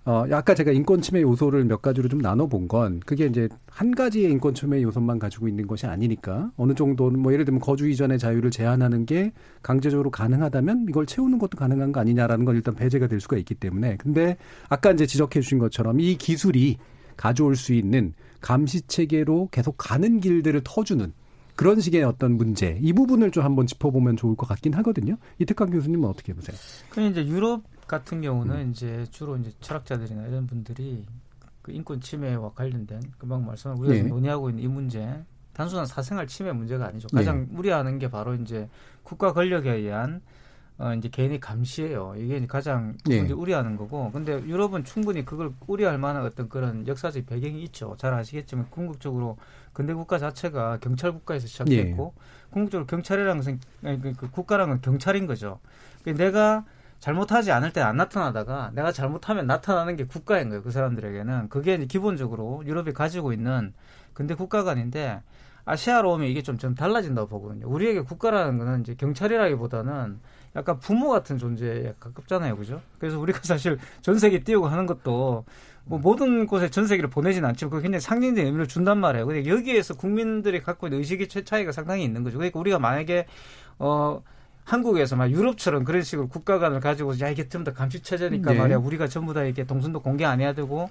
어, 아까 제가 인권 침해 요소를 몇 가지로 좀 나눠본 건 그게 이제 한 가지의 인권 침해 요소만 가지고 있는 것이 아니니까 어느 정도는 뭐 예를 들면 거주 이전의 자유를 제한하는 게 강제적으로 가능하다면 이걸 채우는 것도 가능한 거 아니냐라는 건 일단 배제가 될 수가 있기 때문에 근데 아까 이제 지적해 주신 것처럼 이 기술이 가져올 수 있는 감시 체계로 계속 가는 길들을 터주는 그런 식의 어떤 문제 이 부분을 좀 한번 짚어보면 좋을 것 같긴 하거든요. 이태강 교수님은 어떻게 보세요? 그 이제 유럽 같은 경우는 음. 이제 주로 이제 철학자들이나 이런 분들이 그 인권 침해와 관련된 금방 말씀한 우리가 네. 논의하고 있는 이 문제 단순한 사생활 침해 문제가 아니죠. 가장 네. 우려하는 게 바로 이제 국가 권력에 의한 어 이제 개인의 감시예요. 이게 가장 네. 우려하는 거고. 근데 유럽은 충분히 그걸 우려할 만한 어떤 그런 역사적 배경이 있죠. 잘 아시겠지만 궁극적으로 근대 국가 자체가 경찰 국가에서 시작됐고 네. 궁극적으로 경찰이라는 것은 그, 그 국가라는 건 경찰인 거죠. 그러니까 내가 잘못하지 않을 때 안 나타나다가 내가 잘못하면 나타나는 게 국가인 거예요. 그 사람들에게는. 그게 이제 기본적으로 유럽이 가지고 있는 근대 국가관인데 아시아로 오면 이게 좀, 좀 달라진다고 보거든요. 우리에게 국가라는 거는 이제 경찰이라기보다는 약간 부모 같은 존재에 가깝잖아요. 그죠? 그래서 우리가 *laughs* 사실 전 세계 띄우고 하는 것도 뭐 모든 곳에 전 세계를 보내지는 않지만 그게 굉장히 상징적인 의미를 준단 말이에요. 근데 여기에서 국민들이 갖고 있는 의식의 차이가 상당히 있는 거죠. 그러니까 우리가 만약에 어 한국에서 막 유럽처럼 그런 식으로 국가관을 가지고 야 이게 좀 더 감시 체제니까 네. 말이야 우리가 전부 다 이렇게 동선도 공개 안 해야 되고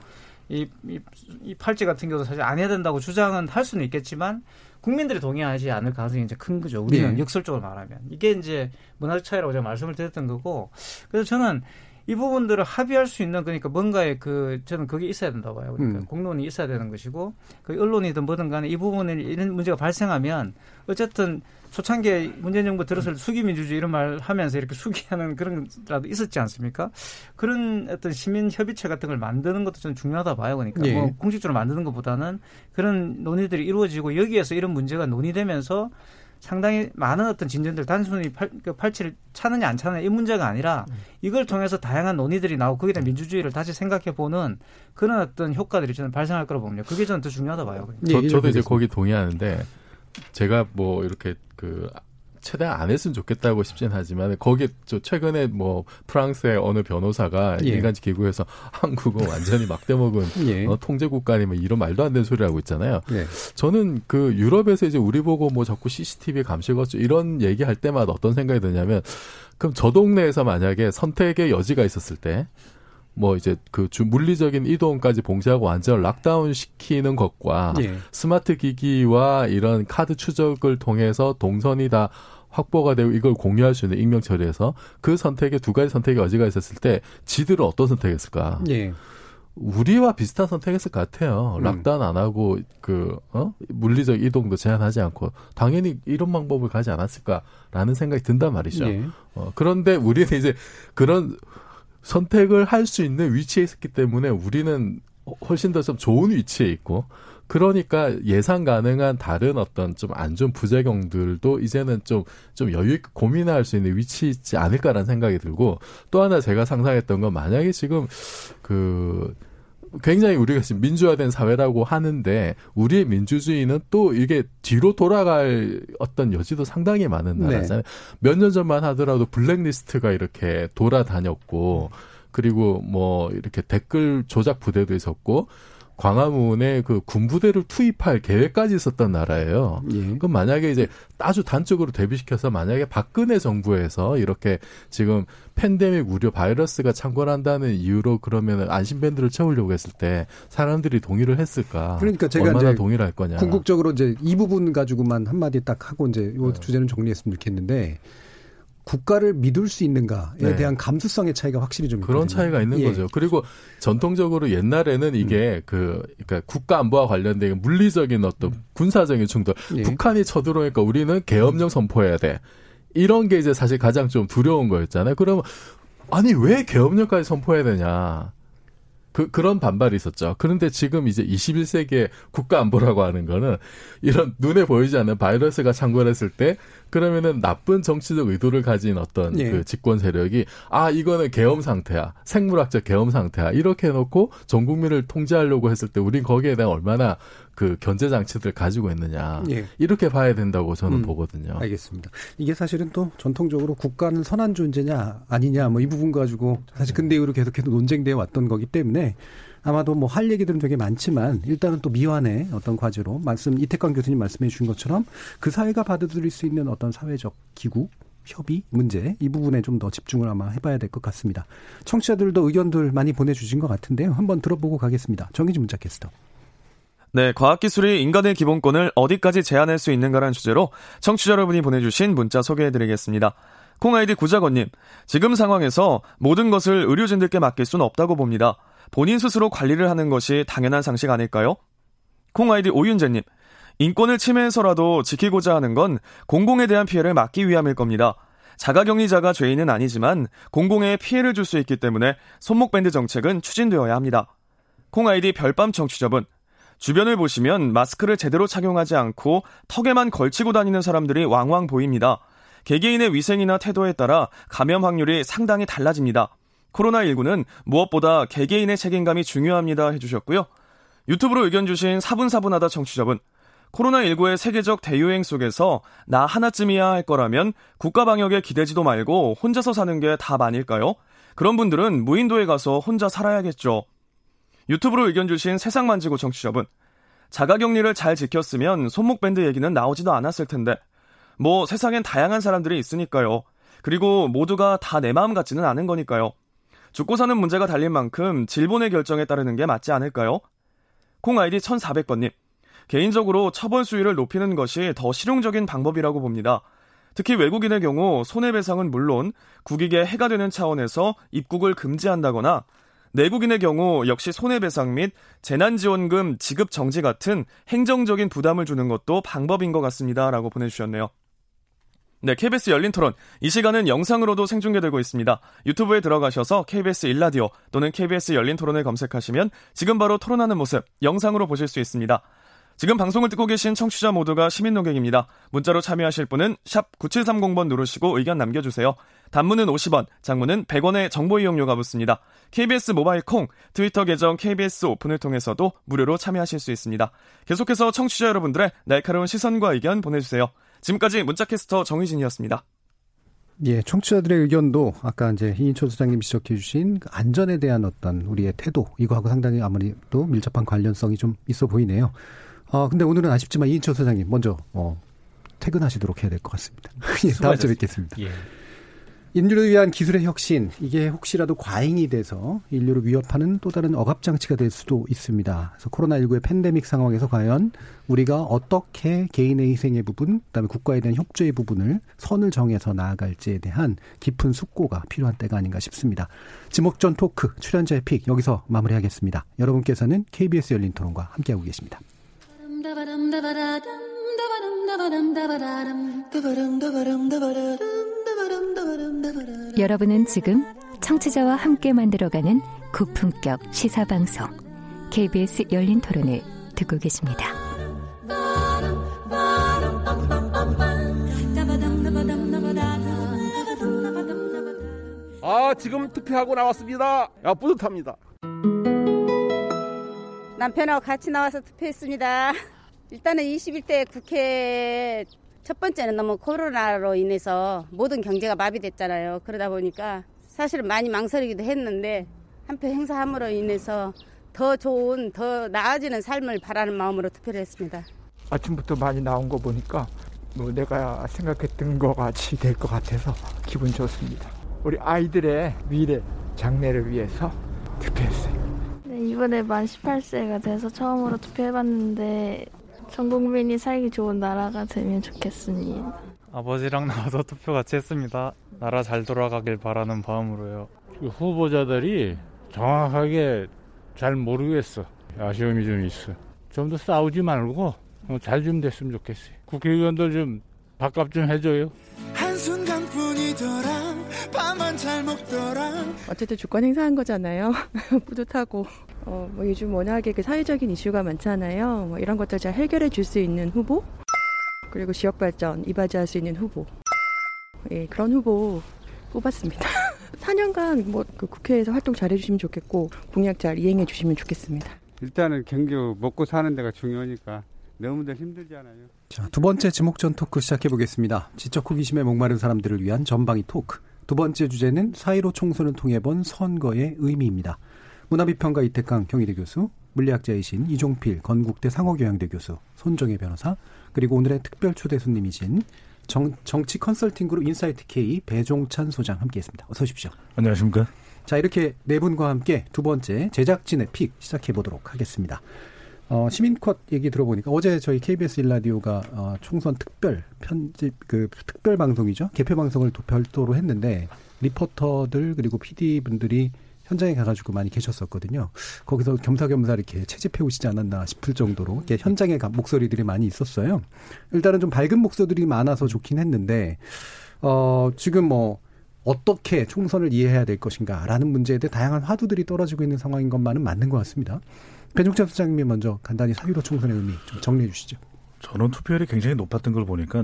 이, 이, 이 팔찌 같은 경우도 사실 안 해야 된다고 주장은 할 수는 있겠지만 국민들이 동의하지 않을 가능성이 이제 큰 거죠. 우리는 네. 역설적으로 말하면 이게 이제 문화적 차이라고 제가 말씀을 드렸던 거고 그래서 저는 이 부분들을 합의할 수 있는 그러니까 뭔가의 그 저는 그게 있어야 된다고 봐요. 그러니까 음. 공론이 있어야 되는 것이고 그 언론이든 뭐든 간에 이 부분에 이런 문제가 발생하면 어쨌든 초창기에 문재인 정부 들어설 수기민주주의 이런 말 하면서 이렇게 수기하는 그런 라도 있었지 않습니까? 그런 어떤 시민 협의체 같은 걸 만드는 것도 저는 중요하다 봐요. 그러니까 예. 뭐 공식적으로 만드는 것보다는 그런 논의들이 이루어지고 여기에서 이런 문제가 논의되면서 상당히 많은 어떤 진전들 단순히 팔, 그 팔찌를 차느냐 안 차느냐 이 문제가 아니라 이걸 통해서 다양한 논의들이 나오고 거기에 대한 민주주의를 다시 생각해 보는 그런 어떤 효과들이 저는 발생할 거라고 봅니다. 그게 저는 더 중요하다 봐요. 저, 저도 이제 거기 동의하는데 제가 뭐 이렇게 그 최대한 안 했으면 좋겠다고 싶진 하지만 거기에 저 최근에 뭐 프랑스의 어느 변호사가 예. 일간지 기구에서 *laughs* 한국은 완전히 막대먹은 *laughs* 예. 어, 통제 국가니 뭐 이런 말도 안 되는 소리 하고 있잖아요. 예. 저는 그 유럽에서 이제 우리 보고 뭐 자꾸 CCTV 감시 거죠 이런 얘기할 때마다 어떤 생각이 드냐면 그럼 저 동네에서 만약에 선택의 여지가 있었을 때 뭐 이제 그 주 물리적인 이동까지 봉쇄하고 완전 lockdown 시키는 것과 예. 스마트 기기와 이런 카드 추적을 통해서 동선이 다 확보가 되고 이걸 공유할 수 있는 익명 처리해서 그 선택에 두 가지 선택의 여지가 있었을 때 지들은 어떤 선택했을까? 예. 우리와 비슷한 선택했을 것 같아요. 음. 락다운 안 하고 그 어? 물리적 이동도 제한하지 않고 당연히 이런 방법을 가지 않았을까라는 생각이 든단 말이죠. 예. 어, 그런데 우리는 이제 그런 선택을 할 수 있는 위치에 있었기 때문에 우리는 훨씬 더 좀 좋은 위치에 있고 그러니까 예상 가능한 다른 어떤 좀 안 좋은 부작용들도 이제는 좀, 좀 여유 있게 고민할 수 있는 위치 있지 않을까라는 생각이 들고 또 하나 제가 상상했던 건 만약에 지금 그 굉장히 우리가 지금 민주화된 사회라고 하는데 우리의 민주주의는 또 이게 뒤로 돌아갈 어떤 여지도 상당히 많은 네. 나라잖아요. 네. 몇년 전만 하더라도 블랙리스트가 이렇게 돌아다녔고 그리고 뭐 이렇게 댓글 조작 부대도 있었고 광화문에 그 군부대를 투입할 계획까지 있었던 나라예요. 예. 그럼 만약에 이제 아주 단적으로 대비시켜서 만약에 박근혜 정부에서 이렇게 지금 팬데믹 우려 바이러스가 창궐한다는 이유로 그러면 안심밴드를 채우려고 했을 때 사람들이 동의를 했을까? 그러니까 제가 얼마나 동의를 할 거냐? 궁극적으로 이제 이 부분 가지고만 한마디 딱 하고 이제 요 네. 주제는 정리했으면 좋겠는데 국가를 믿을 수 있는가에 네. 대한 감수성의 차이가 확실히 좀 그런 있거든요. 차이가 있는 예. 거죠. 그리고 전통적으로 옛날에는 이게 음. 그 그러니까 국가 안보와 관련된 물리적인 어떤 음. 군사적인 충돌, 예. 북한이 쳐들어오니까 우리는 계엄령 선포해야 돼. 이런 게 이제 사실 가장 좀 두려운 거였잖아요. 그러면 아니 왜 계엄령까지 선포해야 되냐? 그, 그런 반발이 있었죠. 그런데 지금 이제 21세기의 국가 안보라고 하는 거는 이런 눈에 보이지 않는 바이러스가 창궐했을 때 그러면은 나쁜 정치적 의도를 가진 어떤 예. 그 집권 세력이 아 이거는 계엄 상태야 생물학적 계엄 상태야 이렇게 해놓고 전 국민을 통제하려고 했을 때 우린 거기에 대한 얼마나 그 견제 장치들 가지고 있느냐 예. 이렇게 봐야 된다고 저는 음, 보거든요. 알겠습니다. 이게 사실은 또 전통적으로 국가는 선한 존재냐 아니냐 뭐 이 부분 가지고 사실 근대 이후로 계속해서 논쟁되어 왔던 거기 때문에 아마도 뭐 할 얘기들은 되게 많지만 일단은 또 미완의 어떤 과제로 말씀 이태광 교수님 말씀해 주신 것처럼 그 사회가 받아들일 수 있는 어떤 사회적 기구 협의 문제 이 부분에 좀 더 집중을 아마 해봐야 될 것 같습니다. 청취자들도 의견들 많이 보내주신 것 같은데요. 한번 들어보고 가겠습니다. 정희진 문자 캐스터. 네, 과학기술이 인간의 기본권을 어디까지 제한할 수 있는가라는 주제로 청취자 여러분이 보내주신 문자 소개해드리겠습니다. 콩아이디 구자건님, 지금 상황에서 모든 것을 의료진들께 맡길 수는 없다고 봅니다. 본인 스스로 관리를 하는 것이 당연한 상식 아닐까요? 콩아이디 오윤재님, 인권을 침해해서라도 지키고자 하는 건 공공에 대한 피해를 막기 위함일 겁니다. 자가격리자가 죄인은 아니지만 공공에 피해를 줄 수 있기 때문에 손목밴드 정책은 추진되어야 합니다. 콩아이디 별밤 청취자분, 주변을 보시면 마스크를 제대로 착용하지 않고 턱에만 걸치고 다니는 사람들이 왕왕 보입니다. 개개인의 위생이나 태도에 따라 감염 확률이 상당히 달라집니다. 코로나19는 무엇보다 개개인의 책임감이 중요합니다 해주셨고요. 유튜브로 의견 주신 사분사분하다 청취자분. 코로나19의 세계적 대유행 속에서 나 하나쯤이야 할 거라면 국가 방역에 기대지도 말고 혼자서 사는 게 답 아닐까요? 그런 분들은 무인도에 가서 혼자 살아야겠죠. 유튜브로 의견 주신 세상 만지고 청취자분. 자가격리를 잘 지켰으면 손목밴드 얘기는 나오지도 않았을 텐데. 뭐 세상엔 다양한 사람들이 있으니까요. 그리고 모두가 다 내 마음 같지는 않은 거니까요. 죽고 사는 문제가 달린 만큼 질본의 결정에 따르는 게 맞지 않을까요? 콩 아이디 1400번님. 개인적으로 처벌 수위를 높이는 것이 더 실용적인 방법이라고 봅니다. 특히 외국인의 경우 손해배상은 물론 국익에 해가 되는 차원에서 입국을 금지한다거나 내국인의 경우 역시 손해배상 및 재난지원금 지급 정지 같은 행정적인 부담을 주는 것도 방법인 것 같습니다. 라고 보내주셨네요. 네, KBS 열린 토론. 이 시간은 영상으로도 생중계되고 있습니다. 유튜브에 들어가셔서 KBS 일라디오 또는 KBS 열린 토론을 검색하시면 지금 바로 토론하는 모습 영상으로 보실 수 있습니다. 지금 방송을 듣고 계신 청취자 모두가 시민 농객입니다. 문자로 참여하실 분은 샵 9730번 누르시고 의견 남겨주세요. 단문은 50원, 장문은 100원의 정보 이용료가 붙습니다. KBS 모바일 콩, 트위터 계정 KBS 오픈을 통해서도 무료로 참여하실 수 있습니다. 계속해서 청취자 여러분들의 날카로운 시선과 의견 보내주세요. 지금까지 문자캐스터 정희진이었습니다. 예, 청취자들의 의견도 아까 이제 이인철 소장님 지적해 주신 그 안전에 대한 어떤 우리의 태도, 이거하고 상당히 아무래도 밀접한 관련성이 좀 있어 보이네요. 어, 근데 오늘은 아쉽지만 이인철 소장님 먼저, 어, 퇴근하시도록 해야 될 것 같습니다. *laughs* 예, 다음 주에 뵙겠습니다. 예. 인류를 위한 기술의 혁신, 이게 혹시라도 과잉이 돼서 인류를 위협하는 또 다른 억압 장치가 될 수도 있습니다. 그래서 코로나19의 팬데믹 상황에서 과연 우리가 어떻게 개인의 희생의 부분, 그다음에 국가에 대한 협조의 부분을 선을 정해서 나아갈지에 대한 깊은 숙고가 필요한 때가 아닌가 싶습니다. 지목전 토크, 출연자의 픽, 여기서 마무리하겠습니다. 여러분께서는 KBS 열린 토론과 함께하고 계십니다. 여러분은 지금 청취자와 함께 만들어가는 고품격 시사방송 KBS 열린 토론을 듣고 계십니다. 아 지금 투표하고 나왔습니다. 야 뿌듯합니다. 남편하고 같이 나와서 투표했습니다. 일단은 21대 국회 첫 번째는 너무 코로나로 인해서 모든 경제가 마비됐잖아요. 그러다 보니까 사실은 많이 망설이기도 했는데 한 표 행사함으로 인해서 더 좋은, 더 나아지는 삶을 바라는 마음으로 투표를 했습니다. 아침부터 많이 나온 거 보니까 뭐 내가 생각했던 거 같이 될 것 같아서 기분 좋습니다. 우리 아이들의 미래, 장래를 위해서 투표했어요. 네, 이번에 만 18세가 돼서 처음으로 투표해봤는데 전 국민이 살기 좋은 나라가 되면 좋겠습니다. 아버지랑 나와서 투표 같이 했습니다. 나라 잘 돌아가길 바라는 마음으로요. 그 후보자들이 정확하게 잘 모르겠어. 아쉬움이 좀 있어. 좀 더 싸우지 말고 잘 좀 됐으면 좋겠어요. 국회의원들 좀 밥값 좀 해줘요. 한순간 어쨌든 주권 행사한 거잖아요. *laughs* 뿌듯하고 어, 뭐 요즘 워낙에 그 사회적인 이슈가 많잖아요. 뭐 이런 것들 잘 해결해 줄 수 있는 후보, 그리고 지역 발전 이바지할 수 있는 후보, 예, 그런 후보 뽑았습니다. *laughs* 4년간 뭐 그 국회에서 활동 잘 해주시면 좋겠고 공약 잘 이행해 주시면 좋겠습니다. 일단은 경주 먹고 사는 데가 중요하니까 너무들 힘들지 않아요. 자, 두 번째 지목전 토크 시작해 보겠습니다. 지적 호기심에 목마른 사람들을 위한 전방위 토크. 두 번째 주제는 사일오 총선을 통해 본 선거의 의미입니다. 문화비평가 이택광 경희대 교수, 물리학자이신 이종필 건국대 상허교양대 교수, 손정혜 변호사, 그리고 오늘의 특별 초대 손님이신 정, 정치 컨설팅 그룹 인사이트 K 배종찬 소장 함께했습니다. 어서 오십시오. 안녕하십니까? 자 이렇게 네 분과 함께 두 번째 제작진의 pick 시작해 보도록 하겠습니다. 어, 시민컷 얘기 들어보니까 어제 저희 KBS 일라디오가 어, 총선 특별 편집 그 특별 방송이죠 개표 방송을 또 별도로 했는데 리포터들 그리고 PD 분들이 현장에 가가지고 많이 계셨었거든요. 거기서 겸사겸사 이렇게 채집해 오시지 않았나 싶을 정도로 이렇게 현장에 목소리들이 많이 있었어요. 일단은 좀 밝은 목소리들이 많아서 좋긴 했는데 어 지금 뭐 어떻게 총선을 이해해야 될 것인가라는 문제에 대해 다양한 화두들이 떨어지고 있는 상황인 것만은 맞는 것 같습니다. 배종찬 수장님이 먼저 간단히 사유로 총선의 의미 좀 정리해 주시죠. 저는 투표율이 굉장히 높았던 걸 보니까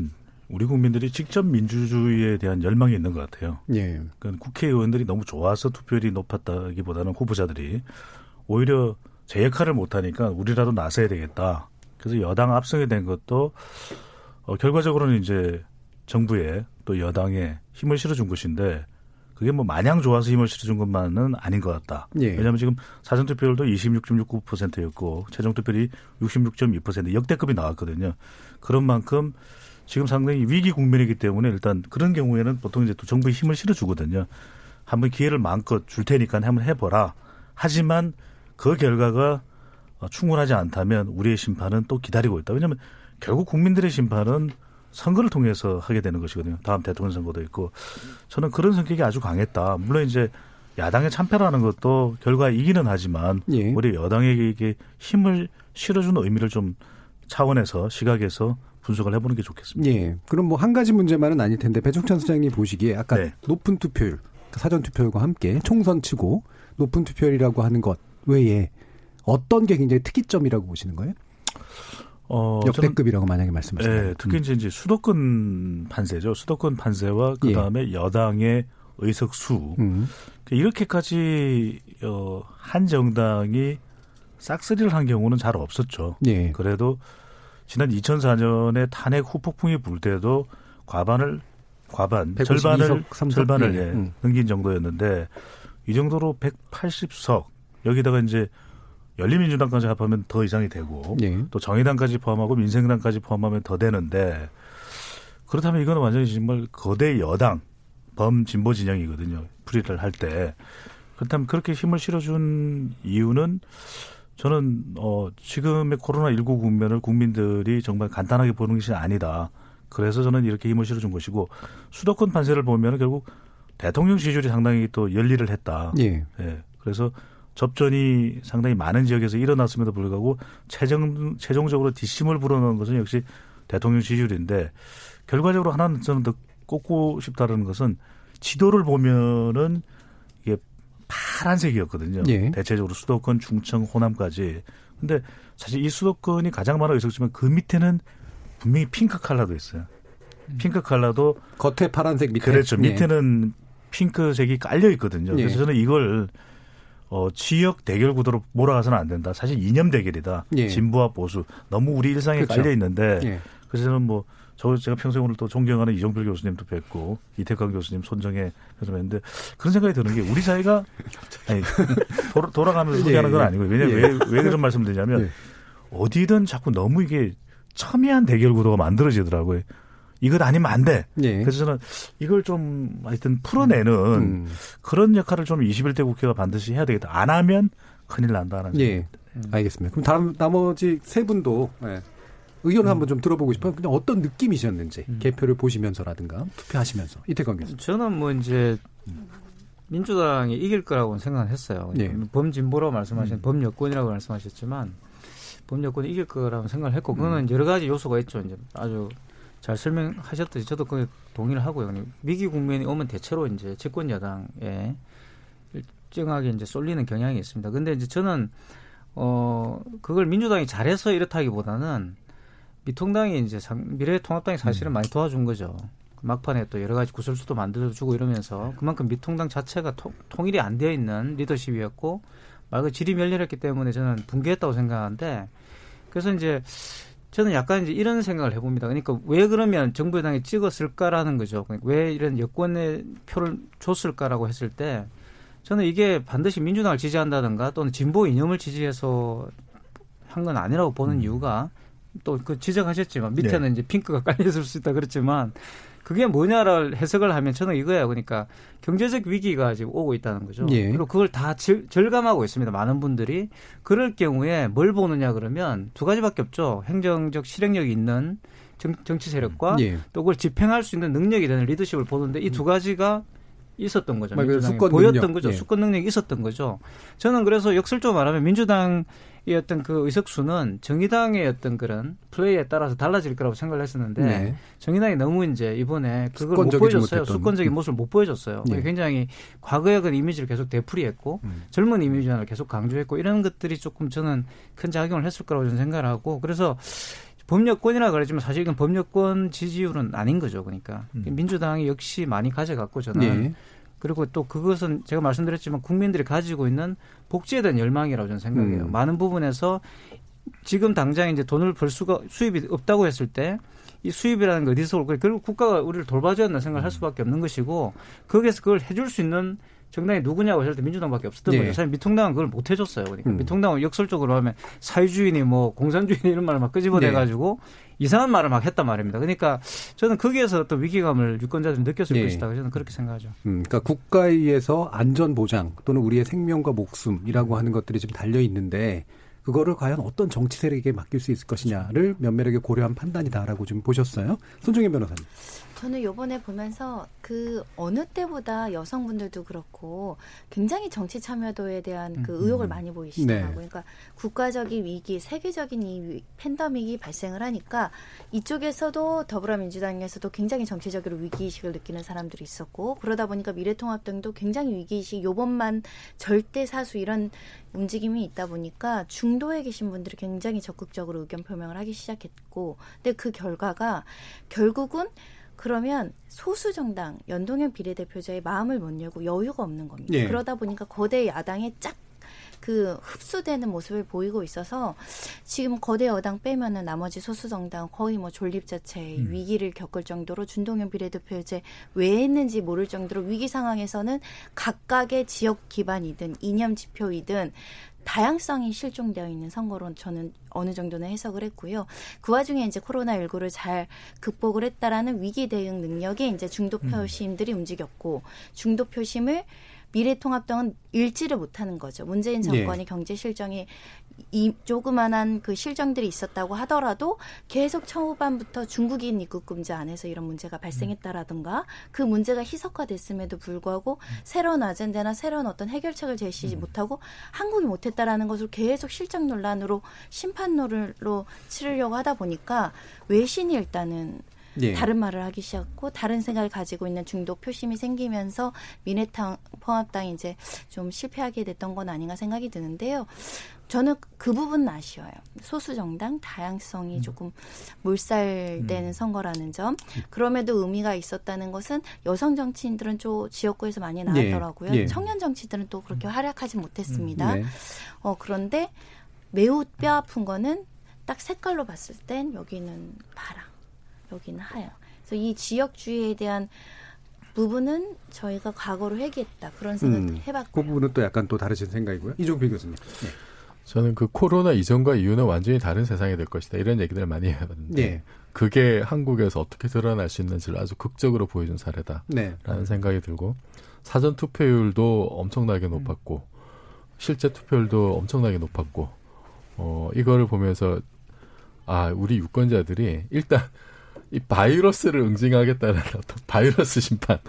우리 국민들이 직접 민주주의에 대한 열망이 있는 것 같아요. 예. 그러니까 국회의원들이 너무 좋아서 투표율이 높았다기보다는 후보자들이 오히려 제 역할을 못하니까 우리라도 나서야 되겠다. 그래서 여당 압승이 된 것도 어, 결과적으로는 이제 정부에 또 여당에 힘을 실어준 것인데 그게 뭐 마냥 좋아서 힘을 실어준 것만은 아닌 것 같다. 예. 왜냐하면 지금 사전 투표율도 26.69%였고 최종 투표율이 66.2% 역대급이 나왔거든요. 그런 만큼 지금 상당히 위기 국면이기 때문에 일단 그런 경우에는 보통 이제 또 정부의 힘을 실어주거든요. 한번 기회를 마음껏 줄 테니까 한번 해보라. 하지만 그 결과가 충분하지 않다면 우리의 심판은 또 기다리고 있다. 왜냐하면 결국 국민들의 심판은 선거를 통해서 하게 되는 것이거든요. 다음 대통령 선거도 있고 저는 그런 성격이 아주 강했다. 물론 이제 야당의 참패라는 것도 결과 이기는 하지만 예. 우리 여당에게 힘을 실어주는 의미를 좀 차원에서 시각에서 분석을 해보는 게 좋겠습니다. 예. 그럼 뭐 한 가지 문제만은 아닐 텐데 배종찬 소장님 보시기에 아까 네. 높은 투표율, 사전 투표율과 함께 총선 치고 높은 투표율이라고 하는 것 외에 어떤 게 굉장히 특이점이라고 보시는 거예요? 어, 역대급이라고 만약에 말씀하시면 네, 특히 음. 이제 수도권 판세죠. 수도권 판세와 그 다음에 예. 여당의 의석수 음. 그러니까 이렇게까지 어, 한 정당이 싹쓸이를 한 경우는 잘 없었죠. 예. 그래도 지난 2004년에 탄핵 후폭풍이 불 때도 과반을 과반 절반을 절반을 예, 음. 넘긴 정도였는데 이 정도로 180석 여기다가 이제 열린민주당까지 합하면 더 이상이 되고 예. 또 정의당까지 포함하고 민생당까지 포함하면 더 되는데 그렇다면 이거는 완전히 정말 거대 여당 범진보 진영이거든요. 풀이를 할 때. 그렇다면 그렇게 힘을 실어준 이유는 저는 어 지금의 코로나 19 국면을 국민들이 정말 간단하게 보는 것이 아니다. 그래서 저는 이렇게 힘을 실어준 것이고 수도권 판세를 보면 결국 대통령 지지율이 상당히 또 열리를 했다. 예. 예. 그래서 접전이 상당히 많은 지역에서 일어났음에도 불구하고 최종 최종적으로 뒷심을 불어넣은 것은 역시 대통령 지지율인데 결과적으로 하나는 저는 더 꼽고 싶다는 것은 지도를 보면은 이게 파란색이었거든요. 예. 대체적으로 수도권, 중청, 호남까지. 근데 사실 이 수도권이 가장 많아 있었지만 그 밑에는 분명히 핑크 칼라도 있어요. 핑크 칼라도 겉에 파란색 밑에 그렇죠. 예. 밑에는 핑크색이 깔려 있거든요. 그래서 예. 저는 이걸 어, 지역 대결 구도로 몰아가서는 안 된다. 사실 이념 대결이다. 예. 진보와 보수. 너무 우리 일상에 그렇죠. 깔려 있는데 예. 그래서 저는 뭐 저 제가 평소에 오늘 또 존경하는 이종필 교수님도 뵙고 이태광 교수님 손정혜 교수님 했는데 그런 생각이 드는 게 우리 사회가 *laughs* 아니, 돌아, 돌아가면서 소개하는 예, 건 예. 아니고 왜냐면 예. 왜, 왜 그런 말씀 드리냐면 예. 어디든 자꾸 너무 이게 첨예한 대결 구도가 만들어지더라고요. 이것 아니면 안 돼. 예. 그래서 저는 이걸 좀 하여튼 풀어내는 음. 그런 역할을 좀 21대 국회가 반드시 해야 되겠다. 안 하면 큰일 난다는 예. 음. 알겠습니다. 그럼 다음 나머지 세 분도 예. 의견을 음. 한번 좀 들어보고 싶어요. 그냥 어떤 느낌이셨는지 음. 개표를 보시면서라든가 투표하시면서 이태광 교수. 저는 뭐 이제 민주당이 이길 거라고 생각했어요. 예. 범진보라고 말씀하신 음. 범여권이라고 말씀하셨지만 범여권이 이길 거라고 생각을 했고 그거는 음. 여러 가지 요소가 있죠. 이제 아주 잘 설명하셨듯이 저도 그 동의를 하고요. 위기 국면이 오면 대체로 이제 집권 여당에 일정하게 이제 쏠리는 경향이 있습니다. 근데 이제 저는 어 그걸 민주당이 잘해서 이렇다기보다는 미통당이 이제 미래통합당이 사실은 음. 많이 도와준 거죠. 막판에 또 여러 가지 구설수도 만들어주고 이러면서 그만큼 미통당 자체가 통, 통일이 안 되어 있는 리더십이었고 말그 질이 멸렬했기 때문에 저는 붕괴했다고 생각하는데 그래서 이제 저는 약간 이제 이런 생각을 해봅니다. 그러니까 왜 그러면 정부 여당이 찍었을까라는 거죠. 그러니까 왜 이런 여권의 표를 줬을까라고 했을 때 저는 이게 반드시 민주당을 지지한다든가 또는 진보 이념을 지지해서 한 건 아니라고 보는 음. 이유가 또 그 지적하셨지만 밑에는 네. 이제 핑크가 *laughs* 깔려 있을 수 있다 그렇지만 그게 뭐냐를 해석을 하면 저는 이거야. 그러니까 경제적 위기가 지금 오고 있다는 거죠. 예. 그리고 그걸 다 절, 절감하고 있습니다. 많은 분들이. 그럴 경우에 뭘 보느냐 그러면 두 가지밖에 없죠. 행정적 실행력이 있는 정, 치 세력과 예. 또 그걸 집행할 수 있는 능력이 되는 리더십을 보는데 이 두 가지가 있었던 거죠. 민주당이 보였던 능력. 거죠. 예. 수권 능력이 있었던 거죠. 저는 그래서 역설적으로 말하면 민주당 이 어떤 그 의석수는 정의당의 어떤 그런 플레이에 따라서 달라질 거라고 생각을 했었는데 네. 정의당이 너무 이제 이번에 그걸 못 보여줬어요. 수권적인 모습을 못 보여줬어요. 네. 굉장히 과거의 그 이미지를 계속 되풀이했고 음. 젊은 이미지를 계속 강조했고 이런 것들이 조금 저는 큰 작용을 했을 거라고 저는 생각을 하고 그래서 법력권이라 그러지만 사실 이건 법력권 지지율은 아닌 거죠. 그러니까 음. 민주당이 역시 많이 가져갔고 저는 네. 그리고 또 그것은 제가 말씀드렸지만 국민들이 가지고 있는 복지에 대한 열망이라고 저는 생각해요. 음. 많은 부분에서 지금 당장 이제 돈을 벌 수가 수입이 없다고 했을 때 이 수입이라는 게 어디서 올 거예요? 결국 국가가 우리를 돌봐줘야 한다는 생각을 할 수밖에 없는 것이고 거기에서 그걸 해줄 수 있는 정당이 누구냐고 했을 때 민주당밖에 없었던 네. 거죠. 사실 미통당은 그걸 못 해줬어요. 그러니까 음. 미통당은 역설적으로 하면 사회주의니 뭐 공산주의니 이런 말을 막 끄집어내가지고 네. 이상한 말을 막 했단 말입니다. 그러니까 저는 거기에서 또 위기감을 유권자들이 느꼈을 네. 것이다. 저는 그렇게 생각하죠. 음, 그러니까 국가에 의해서 안전 보장 또는 우리의 생명과 목숨이라고 하는 것들이 지금 달려 있는데 그거를 과연 어떤 정치 세력에게 맡길 수 있을 것이냐를 면밀하게 고려한 판단이다라고 좀 보셨어요. 손정혜 변호사님. 저는 요번에 보면서 그 어느 때보다 여성분들도 그렇고 굉장히 정치 참여도에 대한 그 음, 의욕을 음. 많이 보이시더라고요. 네. 그러니까 국가적인 위기, 세계적인 이 팬데믹이 발생을 하니까 이쪽에서도 더불어민주당에서도 굉장히 정치적으로 위기의식을 느끼는 사람들이 있었고 그러다 보니까 미래통합당도 굉장히 위기의식 요번만 절대 사수 이런 움직임이 있다 보니까 중도에 계신 분들이 굉장히 적극적으로 의견 표명을 하기 시작했고 근데 그 결과가 결국은 그러면 소수 정당 연동형 비례대표자의 마음을 못 열고 여유가 없는 겁니다. 예. 그러다 보니까 거대 야당에 쫙 그 흡수되는 모습을 보이고 있어서 지금 거대 여당 빼면은 나머지 소수 정당 거의 뭐 존립 자체의 음. 위기를 겪을 정도로 준동형 비례대표제 왜 했는지 모를 정도로 위기 상황에서는 각각의 지역 기반이든 이념 지표이든 다양성이 실종되어 있는 선거로 저는 어느 정도는 해석을 했고요. 그 와중에 이제 코로나19를 잘 극복을 했다라는 위기 대응 능력에 이제 중도 음. 표심들이 음. 움직였고 중도 표심을 미래통합당은 읽지를 못하는 거죠. 문재인 정권이 네. 경제 실정이 이 조그만한 그 실정들이 있었다고 하더라도 계속 초반부터 중국인 입국 금지 안에서 이런 문제가 발생했다라든가 그 문제가 희석화됐음에도 불구하고 새로운 아젠다나 새로운 어떤 해결책을 제시지 음. 못하고 한국이 못했다라는 것을 계속 실정 논란으로 심판론으로 치르려고 하다 보니까 외신이 일단은 예. 다른 말을 하기 시작했고 다른 생각을 가지고 있는 중도 표심이 생기면서 미래통합당이 이제 좀 실패하게 됐던 건 아닌가 생각이 드는데요. 저는 그 부분은 아쉬워요. 소수 정당 다양성이 음. 조금 몰살되는 음. 선거라는 점. 그럼에도 의미가 있었다는 것은 여성 정치인들은 좀 지역구에서 많이 나왔더라고요. 예. 예. 청년 정치들은 또 그렇게 음. 활약하지 못했습니다. 음. 네. 어 그런데 매우 뼈 아픈 거는 딱 색깔로 봤을 땐 여기는 파랑, 여기는 하양. 그래서 이 지역주의에 대한 부분은 저희가 과거로 회귀했다 그런 생각 음, 해봤고 그 부분은 또 약간 또 다르신 생각이고요. 이종필 교수님. 네. 저는 그 코로나 이전과 이후는 완전히 다른 세상이 될 것이다 이런 얘기들을 많이 해봤는데 네. 그게 한국에서 어떻게 드러날 수 있는지를 아주 극적으로 보여준 사례다라는 네. 생각이 들고 사전 투표율도 엄청나게 음. 높았고 실제 투표율도 엄청나게 높았고 어 이거를 보면서 아 우리 유권자들이 일단 이 바이러스를 응징하겠다는 *laughs* 어떤 바이러스 심판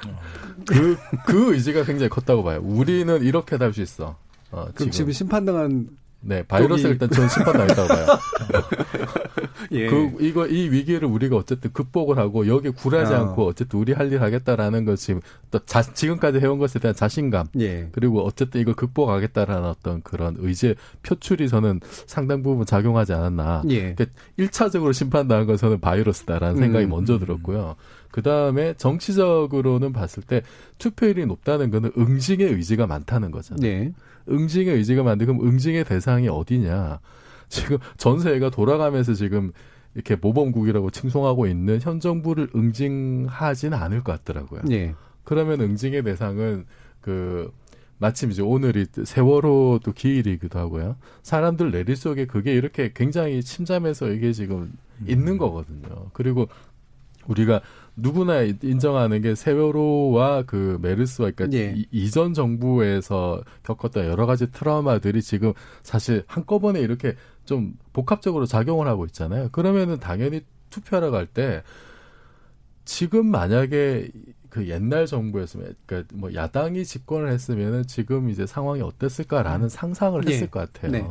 그그 그 의지가 굉장히 컸다고 봐요. 우리는 이렇게 할 수 있어. 어, 그럼 지금, 지금 심판당한 네, 바이러스를 일단 전 심판당했다고 봐요. *laughs* 예. 그, 이거, 이 위기를 우리가 어쨌든 극복을 하고 여기에 굴하지 어. 않고 어쨌든 우리 할 일 하겠다라는 것 지금 또 자, 지금까지 해온 것에 대한 자신감. 예. 그리고 어쨌든 이걸 극복하겠다라는 어떤 그런 의지의 표출이 저는 상당 부분 작용하지 않았나. 예. 그러니까 1차적으로 심판당한 건 저는 바이러스다라는 생각이 음. 먼저 들었고요. 그 다음에 정치적으로는 봤을 때 투표율이 높다는 거는 응징의 의지가 많다는 거잖아요. 네. 응징의 의지가 많은데 그럼 응징의 대상이 어디냐? 지금 전세가 돌아가면서 지금 이렇게 모범국이라고 칭송하고 있는 현 정부를 응징하지는 않을 것 같더라고요. 네. 그러면 응징의 대상은 그 마침 이제 오늘이 세월호도 기일이기도 하고요. 사람들 내리 속에 그게 이렇게 굉장히 침잠해서 이게 지금 음. 있는 거거든요. 그리고 우리가 누구나 인정하는 게 세월호와 그 메르스와 그러니까 예. 이, 전 정부에서 겪었던 여러 가지 트라우마들이 지금 사실 한꺼번에 이렇게 좀 복합적으로 작용을 하고 있잖아요. 그러면은 당연히 투표하러 갈 때 지금 만약에 그 옛날 정부였으면 그러니까 뭐 야당이 집권을 했으면은 지금 이제 상황이 어땠을까라는 음. 상상을 했을 예. 것 같아요. 네.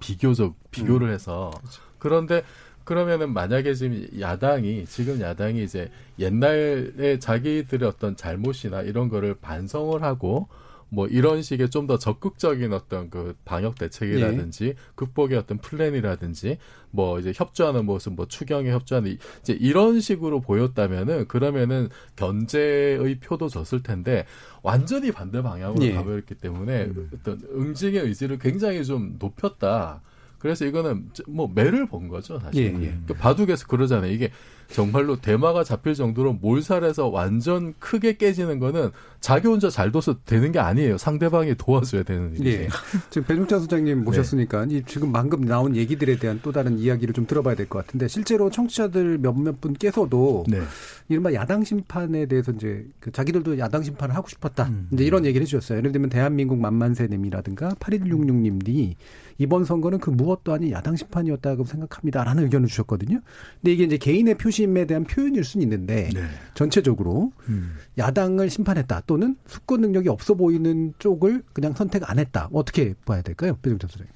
비교적 비교를 음. 해서 그렇죠. 그런데 그러면은 만약에 지금 야당이 지금 야당이 이제 옛날에 자기들의 어떤 잘못이나 이런 거를 반성을 하고 뭐 이런 식의 좀 더 적극적인 어떤 그 방역 대책이라든지 네. 극복의 어떤 플랜이라든지 뭐 이제 협조하는 모습 뭐 추경에 협조하는 이제 이런 식으로 보였다면은 그러면은 견제의 표도 졌을 텐데 완전히 반대 방향으로 네. 가버렸기 때문에 음. 어떤 응징의 의지를 굉장히 좀 높였다. 그래서 이거는 뭐 매를 본 거죠 사실. 예, 예. 그 바둑에서 그러잖아요. 이게 정말로 대마가 잡힐 정도로 몰살해서 완전 크게 깨지는 거는 자기 혼자 잘 둬서 되는 게 아니에요. 상대방이 도와줘야 되는 일이에요. 예. 지금 배종찬 소장님 네. 모셨으니까 네. 지금 방금 나온 얘기들에 대한 또 다른 이야기를 좀 들어봐야 될 것 같은데 실제로 청취자들 몇몇 분께서도 네. 이른바 야당 심판에 대해서 이제 그 자기들도 야당 심판을 하고 싶었다. 음. 이제 이런 얘기를 해주셨어요. 예를 들면 대한민국 만만세님이라든가 8166님이 이번 선거는 그 무엇도 아닌 야당 심판이었다고 생각합니다라는 의견을 주셨거든요. 근데 이게 이제 개인의 표시 민주심에 대한 표현일 수는 있는데 네. 전체적으로 음. 야당을 심판했다 또는 숙고 능력이 없어 보이는 쪽을 그냥 선택 안 했다. 어떻게 봐야 될까요, 배정찬 소장님?